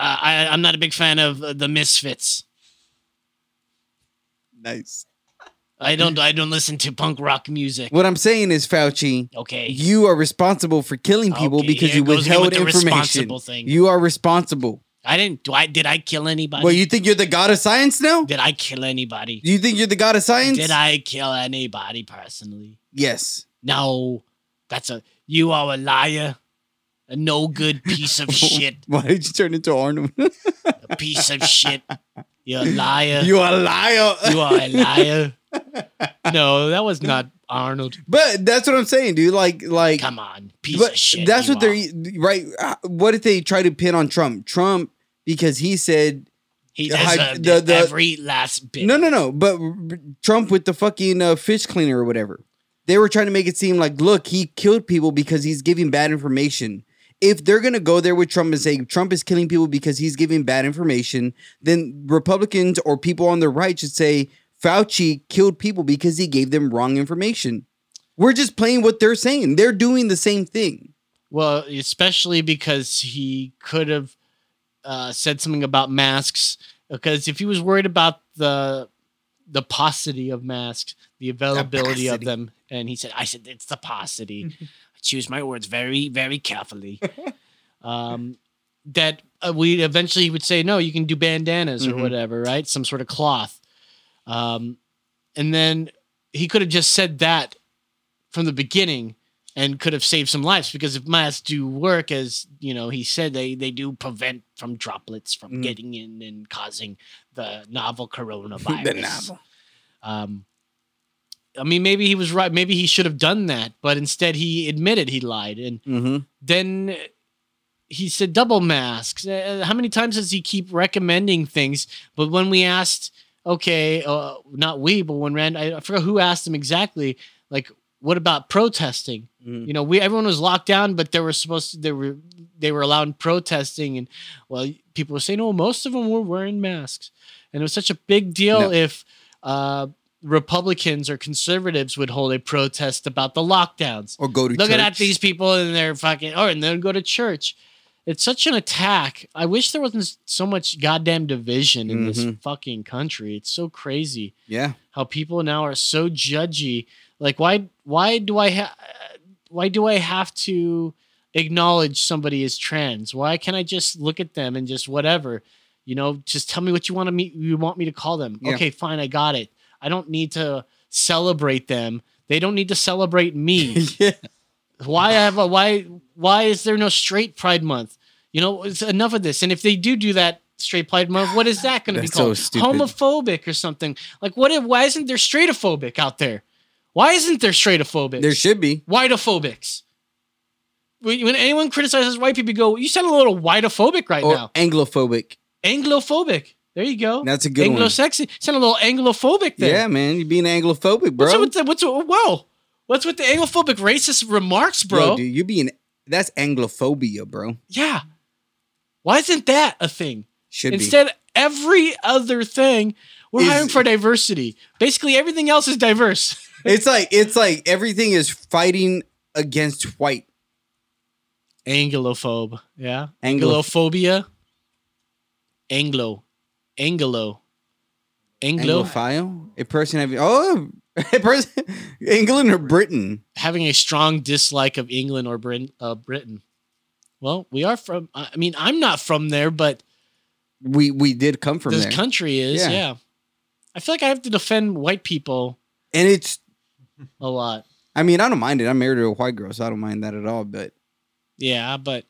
Uh, I, I'm not a big fan of uh, the Misfits. Nice. I don't. I don't listen to punk rock music. What I'm saying is, Fauci, Okay. you are responsible for killing people Okay, because here you goes again withheld with the information. responsible thing. You are responsible. I didn't. Do I? Did I kill anybody? Well, you think you're the god of science now? did I kill anybody? Do you think you're the god of science? Did I kill anybody personally? Yes. No. That's a. You are a liar. A no good piece of shit. Why did you turn into Arnold? A piece of shit. You're a liar. you are a liar. You are a liar. No, that was not Arnold. but that's what I'm saying, dude. Like, like, Come on, piece but of shit. that's what are. they're right. uh, What did they try to pin on Trump? Trump because he said He Hy- the- the- every last bit. no, no, no. But Trump with the fucking uh, fish cleaner or whatever. They were trying to make it seem like, look, he killed people because he's giving bad information. If they're gonna go there with Trump and say Trump is killing people because he's giving bad information, then Republicans or people on the right should say Fauci killed people because he gave them wrong information. We're just playing what they're saying. They're doing the same thing. Well, especially because he could have uh, said something about masks. Because if he was worried about the the paucity of masks, the availability of them, and he said, "I said it's the paucity." Choose my words very, very carefully. um, that uh, we eventually would say, "No, you can do bandanas or Mhm. whatever, right? Some sort of cloth." Um, and then he could have just said that from the beginning and could have saved some lives because if masks do work as you know he said they they do prevent from droplets from Mm. getting in and causing the novel coronavirus novel. um i mean maybe he was right maybe he should have done that but instead he admitted he lied and Mm-hmm. then he said double masks. Uh, how many times does he keep recommending things? But when we asked, okay, uh, not we, but when Rand, I, I forgot who asked him exactly, like, what about protesting? Mhm. You know, we everyone was locked down, but they were supposed to, they were they were allowed protesting, and well, people were saying, oh, most of them were wearing masks, and it was such a big deal No. if. Uh, Republicans or conservatives would hold a protest about the lockdowns Or go to looking at these people and they're fucking or and then go to church it's such an attack i wish there wasn't so much goddamn division in this Mhm. fucking country it's so crazy Yeah. how people now are so judgy like why why do i ha- why do i have to acknowledge somebody is trans? Why can't I just look at them and just whatever? You know, just tell me what you want to me you want me to call them. Yeah. Okay, fine, I got it. I don't need to celebrate them. They don't need to celebrate me. yeah. why have a why why is there no straight pride month you know it's enough of this and if they do do that straight pride month what is that going to be so called stupid. homophobic or something like what if why isn't there straightophobic out there why isn't there straightophobic There should be. whiteophobics when anyone criticizes white people you go you sound a little whiteophobic right Or now Anglophobic. anglophobic there you go That's a good anglo one. sexy sound a little anglophobic there Yeah, man. You're being Anglophobic, bro. what's with the what's whoa what's with the anglophobic racist remarks bro Yo, dude, you're being that's Anglophobia, bro. Yeah. Why isn't that a thing? Should Instead, every other thing, we're Is- hiring for diversity. Basically, everything else is diverse. It's like it's like everything is fighting against white. Anglophobe. Yeah. Anglo- Anglophobia. Anglo. Anglo. Anglo. Anglophile? A person having oh a person England or Britain. Having a strong dislike of England or Britain. Uh, Britain. Well, we are from. I mean, I'm not from there, but We we did come from this there. country is. Yeah. Yeah. I feel like I have to defend white people and it's a lot. I mean, I don't mind it. I'm married to a white girl, so I don't mind that at all, but Yeah, but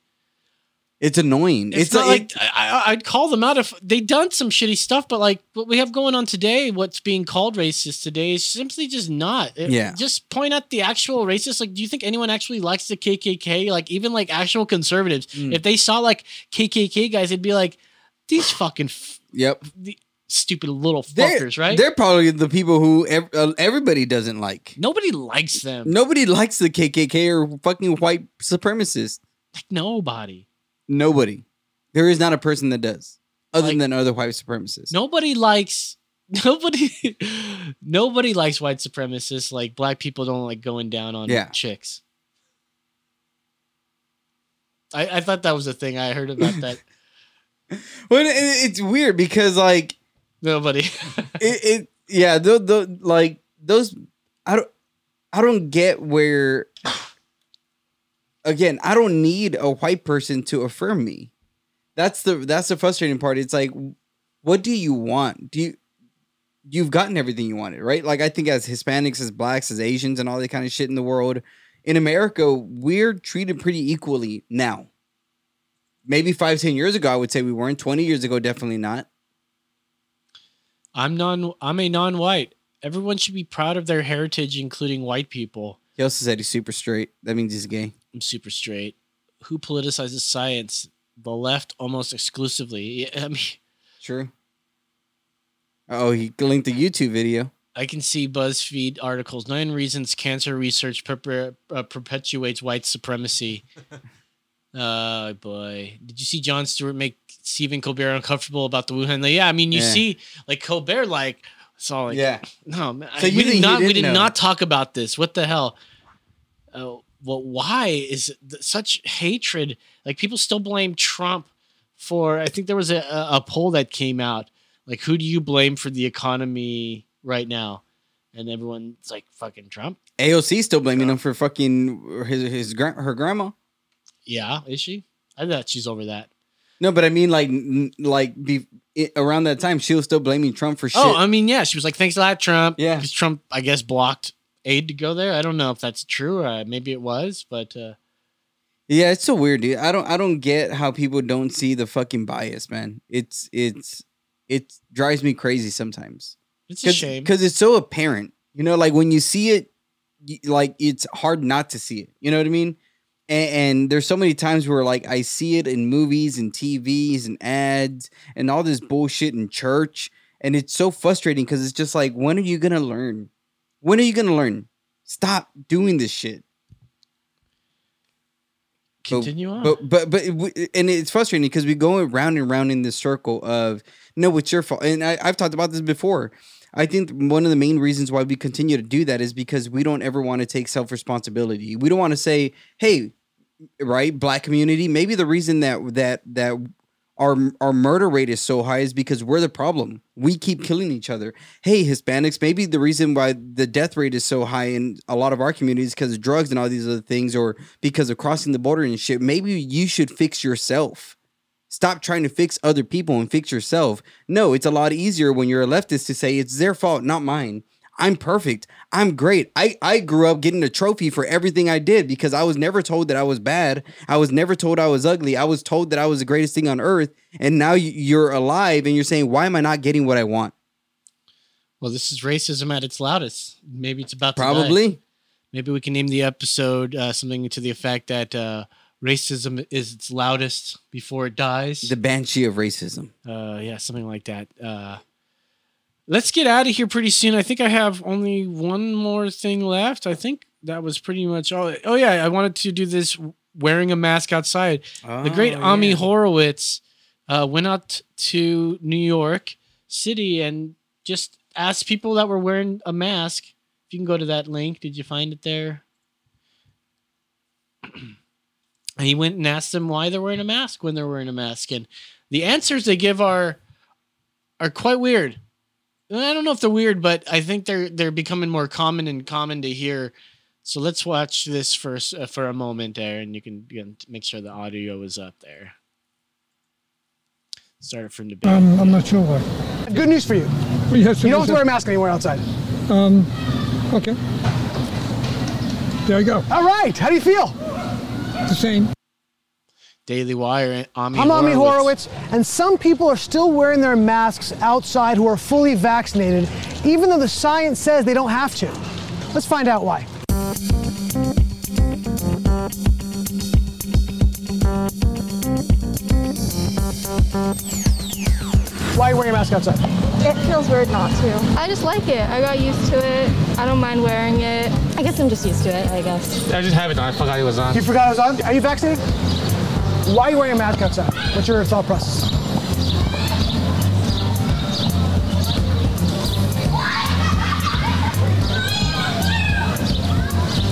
it's annoying. It's, It's, not like, like I, I'd call them out if they done some shitty stuff, but like what we have going on today, what's being called racist today is simply just not. It- Yeah. Just point out the actual racist. Like, do you think anyone actually likes the KKK? Like, even like actual conservatives, Mm. if they saw like KKK guys, they'd be like, these fucking f- yep. the stupid little They're, fuckers, right? they're probably the people who ev- uh, everybody doesn't like. Nobody likes them. Nobody likes the KKK or fucking white supremacists. Like nobody. Nobody. There is not a person that does, other Like- than other white supremacists. Nobody likes nobody nobody likes white supremacists. Like black people don't like going down on Yeah. chicks. I, I thought that was a thing. I heard about that. Well, it, it's weird because like Nobody. it, it yeah, the, the like those I don't I don't get where again, I don't need a white person to affirm me. That's the that's the frustrating part. It's like what do you want? Do you you've gotten everything you wanted, right? Like I think as Hispanics, as blacks, as Asians and all that kind of shit in the world, in America, we're treated pretty equally now. Maybe five, ten years ago, I would say we weren't. 20 years ago, definitely not. I'm non I'm a non-white. Everyone should be proud of their heritage, including white people. He also said he's super straight. That means he's gay. I'm super straight. Who politicizes science? The left almost exclusively. Yeah, I mean True. Oh, he linked a YouTube video. I can see BuzzFeed articles. Nine reasons cancer research perpe- uh, perpetuates white supremacy. Oh boy! Did you see Jon Stewart make Stephen Colbert uncomfortable about the Wuhan? Like, yeah, I mean, you Yeah. see, like Colbert, like saw like, Yeah. no, man, So I- you we did not, we did know? not talk about this. What the hell? Oh, well, why is such hatred? Like people still blame Trump for. I think there was a, a poll that came out. Like, who do you blame for the economy right now? And everyone's like, fucking Trump. AOC still blaming him for fucking his his her grandma. Yeah, is she? I thought she's over that. No, but I mean, like, like be, i around that time, she was still blaming Trump for oh, shit. Oh, I mean, yeah, she was like, "Thanks a lot, Trump." Yeah. because Trump, I guess, blocked aid to go there. I don't know if that's true. Uh, maybe it was, but uh, yeah, it's so weird, dude. I don't, I don't get how people don't see the fucking bias, man. It's, it's, it drives me crazy sometimes. it's a shame. because it's so apparent. You know, like when you see it, like it's hard not to see it. You know what I mean? And, and there's so many times where like I see it in movies and TVs and ads and all this bullshit in church, and it's so frustrating because it's just like, when are you gonna learn? When are you gonna learn? Stop doing this shit. But- Continue on. But but but it and it's frustrating because we go around and around in this circle of no, it's your fault. And I, I've talked about this before. I think one of the main reasons why we continue to do that is because we don't ever want to take self responsibility. We don't want to say, "Hey, right, black community." Maybe the reason that that that our our murder rate is so high is because we're the problem. We keep killing each other. Hey, Hispanics, maybe the reason why the death rate is so high in a lot of our communities because of drugs and all these other things, or because of crossing the border and shit. Maybe you should fix yourself. Stop trying to fix other people and fix yourself. No, it's a lot easier when you're a leftist to say it's their fault, not mine. I'm perfect. I'm great. I, I grew up getting a trophy for everything I did because I was never told that I was bad. I was never told I was ugly. I was told that I was the greatest thing on earth. And now you- you're alive and you're saying, why am I not getting what I want? Well, this is racism at its loudest. Maybe it's about to die. Probably. Maybe we can name the episode uh, something to the effect that uh, racism is its loudest before it dies. The banshee of racism. Uh, yeah, something like that. Let's get out of here pretty soon. I think I have only one more thing left. I think that was pretty much all. Oh yeah, I wanted to do this wearing a mask outside. the great Oh, Ami yeah. Horowitz uh, went out to New York City and just asked people that were wearing a mask. If you can go to that link, did you find it there? And he went and asked them why they're wearing a mask when they're wearing a mask, and the answers they give are are quite weird. And I don't know if they're weird, but I think they're they're becoming more common and common to hear. So let's watch this first uh, for a moment there, and you can, you can make sure the audio is up there. Start it from the beginning. Um, I'm not sure why. Good news for you. Well, yes, You don't have to wear a mask anywhere outside. Um, okay. There you go. All right. How do you feel? The same. Daily Wire. Ami I'm Ami Horowitz. Horowitz, and some people are still wearing their masks outside who are fully vaccinated, even though the science says they don't have to. Let's find out why. Why are you wearing a mask outside? It feels weird not to. I just like it. I got used to it. I don't mind wearing it. I guess I'm just used to it, I guess. I just have it on. I forgot it was on. You forgot it was on? Are you vaccinated? Why are you wearing a mask outside? What's your thought process?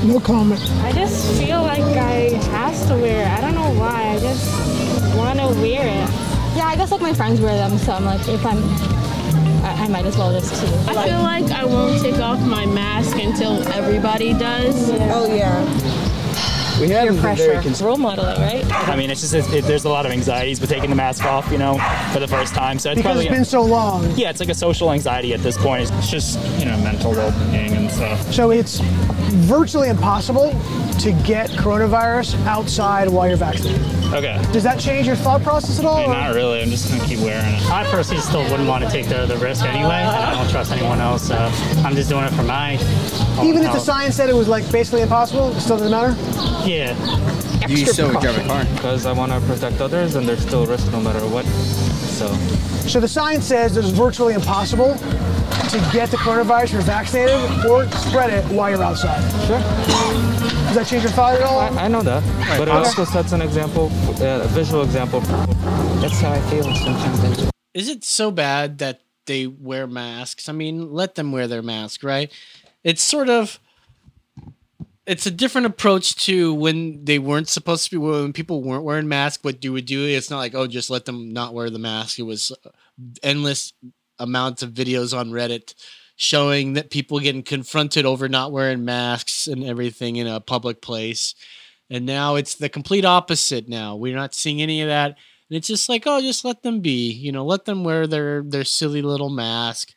No comment. I just feel like I have to wear it. I don't know why. I just want to wear it. Yeah, I guess like my friends wear them, so I'm like, if I'm, I, I might as well just too. I feel like I won't take off my mask until everybody does. Oh yeah. We have Peer pressure. Role modeling, right? I mean, it's just it, there's a lot of anxieties with taking the mask off, you know, for the first time. So it's Because probably it's been so long. yeah, it's like a social anxiety at this point. It's just you know mental well-being and stuff. So it's virtually impossible to get coronavirus outside while you're vaccinated. Okay. Does that change your thought process at all? I mean, not really. I'm just gonna keep wearing it. I personally still wouldn't want to take the, the risk anyway, and I don't trust anyone else. So I'm just doing it for my. own Even if the science said it was like basically impossible, it still doesn't matter? Yeah. You still would drive a car. Because I want to protect others, and there's still risk no matter what. So. So the science says it's virtually impossible to get the coronavirus if you're vaccinated or spread it while you're outside. Sure. Does that change your thought at all? I, I know that, but it Okay. also sets an example, uh, a visual example. That's how I feel sometimes. Is it so bad that they wear masks? I mean, let them wear their mask, right? It's sort of it's a different approach to when they weren't supposed to be when people weren't wearing masks. What you would do? It's not like oh, just let them not wear the mask. It was uh, endless amounts of videos on Reddit showing that people getting confronted over not wearing masks and everything in a public place. And now it's the complete opposite now. We're not seeing any of that. And it's just like, oh, just let them be. You know, let them wear their their silly little mask.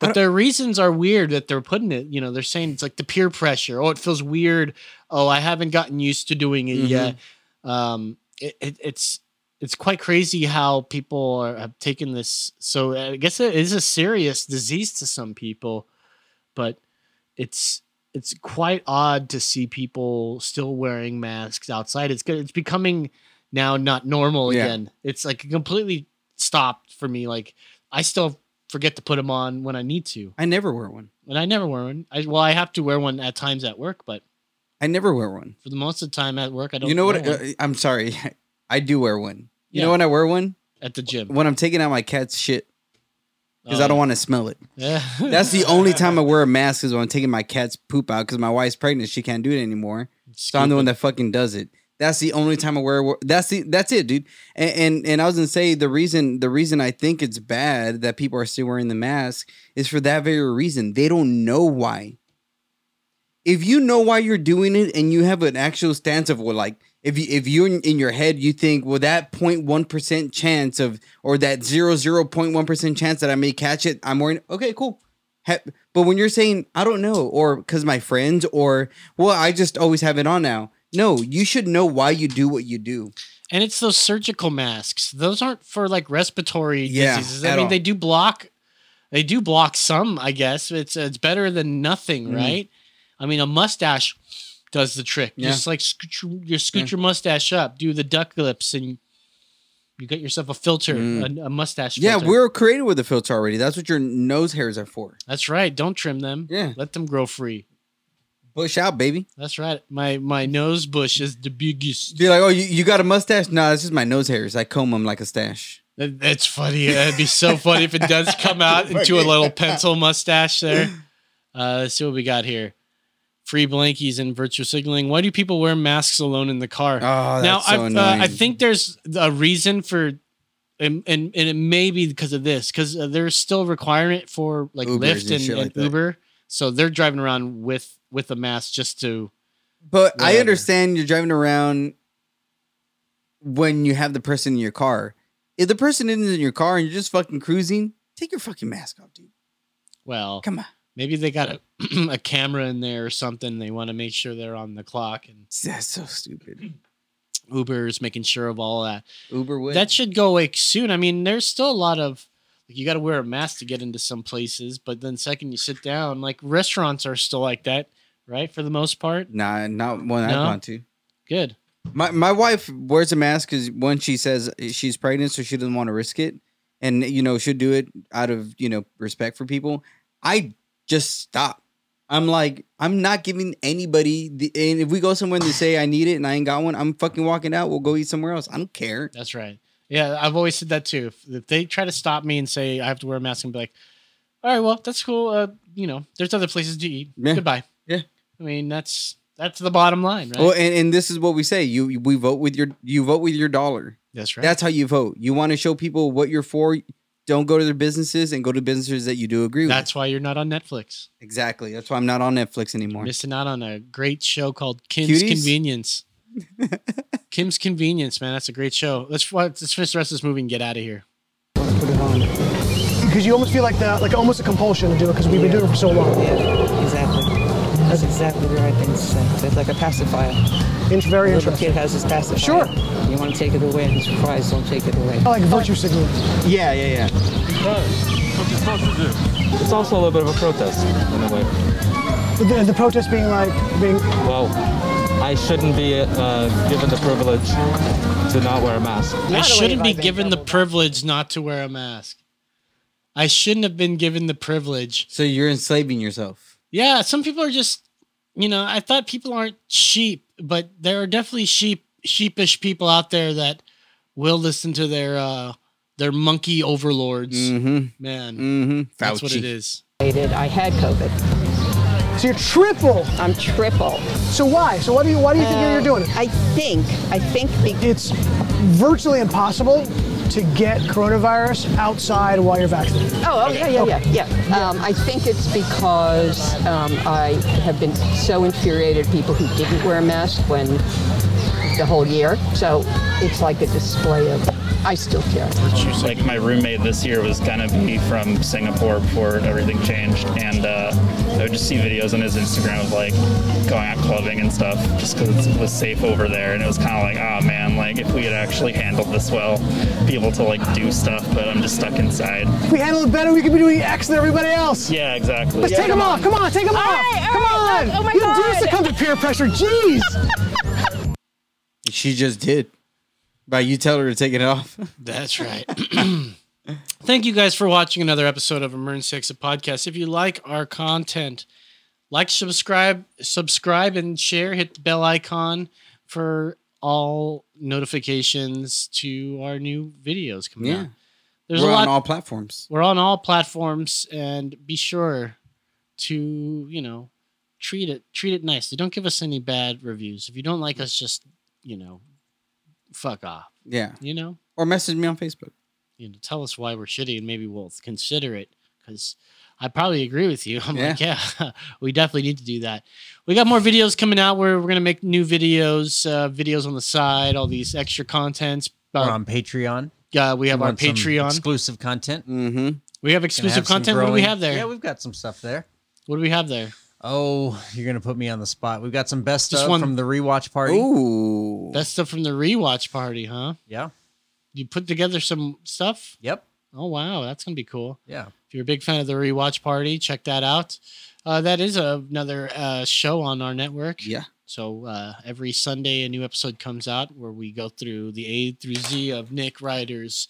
But their reasons are weird that they're putting it. You know, they're saying it's like the peer pressure. Oh, it feels weird. Oh, I haven't gotten used to doing it Mhm. yet. Um, it, it, it's it's quite crazy how people are, have taken this. So I guess it is a serious disease to some people, but it's it's quite odd to see people still wearing masks outside. It's good. It's becoming now not normal Yeah. again. It's like completely stopped for me. Like I still forget to put them on when I need to, I never wear one. and I never wear one. I well, I have to wear one at times at work, but I never wear one. for the most of the time at work, I don't. You know what? wear one. Uh, I'm sorry. I do wear one. You Yeah. know when I wear one? at the gym. When I'm taking out my cat's shit. Because Oh, I don't yeah. want to smell it. Yeah. That's the only time I wear a mask is when I'm taking my cat's poop out because my wife's pregnant. She can't do it anymore. So I'm the one that fucking does it. That's the only time I wear. That's the that's it, dude. And, and and I was gonna say the reason the reason I think it's bad that people are still wearing the mask is for that very reason. They don't know why. If you know why you're doing it and you have an actual stance of well, like if you if you in, in your head you think well that 0.1 percent chance of or that zero zero point one percent chance that I may catch it, I'm wearing. Okay, cool. But when you're saying I don't know, or because my friends, or well, I just always have it on now. No, you should know why you do what you do. And it's those surgical masks. Those aren't for like respiratory Yeah, diseases. I mean, all. they do block. They do block some, I guess. It's it's better than nothing, Mhm. right? I mean, a mustache does the trick. Yeah. Just like scoot your, you scoot Yeah. your mustache up, do the duck lips, and you get yourself a filter, Mm. a, a mustache. Yeah, filter. we're created with a filter already. That's what your nose hairs are for. That's right. Don't trim them. Yeah. Let them grow free. Bush out, baby. That's right. My my nose bush is the biggest. Be like, oh, you, you got a mustache? No, it's just my nose hairs. I comb them like a stash. That- That's funny. It'd be so funny if it does come out into a little pencil mustache there. Uh, let's see what we got here. Free blankies and virtual signaling. Why do people wear masks alone in the car? Oh, now, so uh, I think there's a reason for, and, and, and it may be because of this, because uh, there's still a requirement for like Ubers Lyft and and, and like. Uber. So they're driving around with with a mask just to. But I understand you're driving around when you have the person in your car. If the person isn't in your car and you're just fucking cruising, take your fucking mask off, dude. Well, Come on. Maybe they got a, a camera in there or something. They want to make sure they're on the clock and That's so stupid. Uber's making sure of all that. Uber would. That should go away soon. I mean, there's still a lot of like you got to wear a mask to get into some places, but then second you sit down, like restaurants are still like that, right? For the most part. Nah, not one I've No? gone to. Good. My my wife wears a mask because when she says she's pregnant, so she doesn't want to risk it, and you know she'll do it out of you know respect for people. I just stop. I'm like, I'm not giving anybody. The, and if we go somewhere and they say I need it and I ain't got one, I'm fucking walking out. We'll go eat somewhere else. I don't care. That's right. Yeah, I've always said that too. If, if they try to stop me and say I have to wear a mask, and be like, "All right, well, that's cool. Uh, you know, there's other places to eat. Yeah. Goodbye." Yeah. I mean, that's that's the bottom line, right? Well, and, and this is what we say: you we vote with your you vote with your dollar. That's right. That's how you vote. You want to show people what you're for. Don't go to their businesses and go to businesses that you do agree with. That's why you're not on Netflix. exactly. That's why I'm not on Netflix anymore. Missing out on a great show called Kim's Cuties? Convenience. Kim's Convenience, man, that's a great show. Let's let's finish the rest of this movie and get out of here. Put it on. Because you almost feel like that, like almost a compulsion to do it because we've been doing it for so long. Yeah, exactly. That's exactly the right thing to say. It's like a pacifier. It's very a little interesting. kid has his pacifier. Sure. You want to take it away, and he's surprised. Don't take it away. I like virtue signaling. Yeah, yeah, yeah. Because What you're supposed to do. It's also a little bit of a protest in a way. The, the protest being like being Well, I shouldn't be uh, given the privilege to not wear a mask. I shouldn't be given the privilege not to wear a mask. I shouldn't have been given the privilege. So you're enslaving yourself. Yeah, some people are just, you know, I thought people aren't sheep, but there are definitely sheep, sheepish people out there that will listen to their uh their monkey overlords. Mhm. Man, Mm-hmm. that's what it is. I had COVID. So you're triple. I'm triple. So why? So why do you why do you think you're, you're doing it? I think I think it's virtually impossible to get coronavirus outside while you're vaccinated. Oh, oh yeah, yeah, Okay. yeah, yeah. Um, I think it's because um, I have been so infuriated at people who didn't wear a mask when the whole year. So it's like a display of. I still care. Like my roommate this year was gonna be from Singapore before everything changed, and uh, I would just see videos on his Instagram of like going out clubbing and stuff, just because it was safe over there, and it was kind of like, oh man, like if we had actually handled this well, be able to like do stuff, but I'm just stuck inside. If we handle it better, we could be doing X than everybody else. Yeah, exactly. Let's take them off. Come on, take them off. right, Come all on. right. Oh my you God. do succumb to peer pressure. Jeez. She just did. By you tell her to take it off. That's right. Thank you guys for watching another episode of Emergency Exit Podcast. If you like our content, like, subscribe, subscribe, and share. Hit the bell icon for all notifications to our new videos coming Yeah. out. There's We're a lot. on all platforms. we're on all platforms, and be sure to you know treat it treat it nicely. Don't give us any bad reviews. If you don't like us, just you know, fuck off. Yeah. You know, Or message me on Facebook. you know, tell us why we're shitty and maybe we'll consider it because I probably agree with you. I'm like, yeah, we definitely need to do that. We got more videos coming out where we're gonna make new videos, uh, videos on the side, all these extra contents. We're on Patreon. Uh, we have You our Patreon. exclusive content. Mm-hmm. We have exclusive content. What do we have there? Yeah, we've got some stuff there. What do we have there? Oh, you're gonna put me on the spot. We've got some best Just stuff one- from the rewatch party. Ooh. That's stuff from the rewatch party, huh? Yeah. You put together some stuff? Yep. Oh wow, that's gonna be cool. Yeah. If you're a big fan of the rewatch party, check that out. Uh, that is another uh, show on our network. Yeah. So uh, every Sunday, a new episode comes out where we go through the A through Z of Nick Ryder's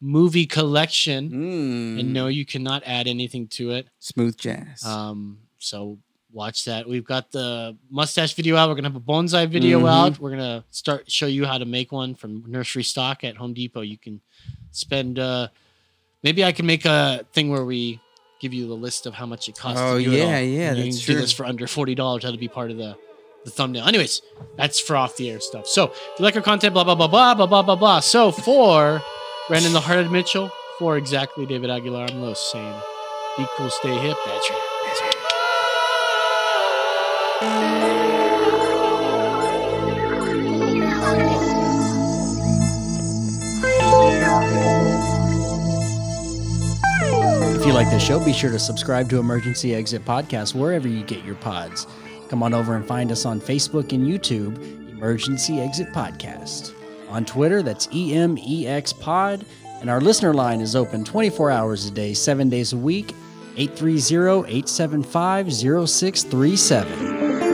movie collection. Mm. And no, you cannot add anything to it. Smooth jazz. Um, so watch that. We've got the mustache video out. We're gonna have a bonsai video Mhm. out. We're gonna start show you how to make one from nursery stock at Home Depot. You can spend. Uh, maybe I can make a thing where we give you the list of how much it costs. Oh, to do it all. yeah, yeah, And you that's can do this for under forty dollars. To be part of the the thumbnail. Anyways, that's for off the air stuff. So if you like our content, blah blah blah blah blah blah blah blah. So for Brandon the Hearted Mitchell, for exactly David Aguilar, I'm Los saying, be cool, stay hip. That's right. If you like this show, be sure to subscribe to Emergency Exit Podcast wherever you get your pods. Come on over and find us on Facebook and YouTube, Emergency Exit Podcast. On Twitter, that's EMEX Pod. And our listener line is open 24 hours a day, seven days a week, 830 875 0637.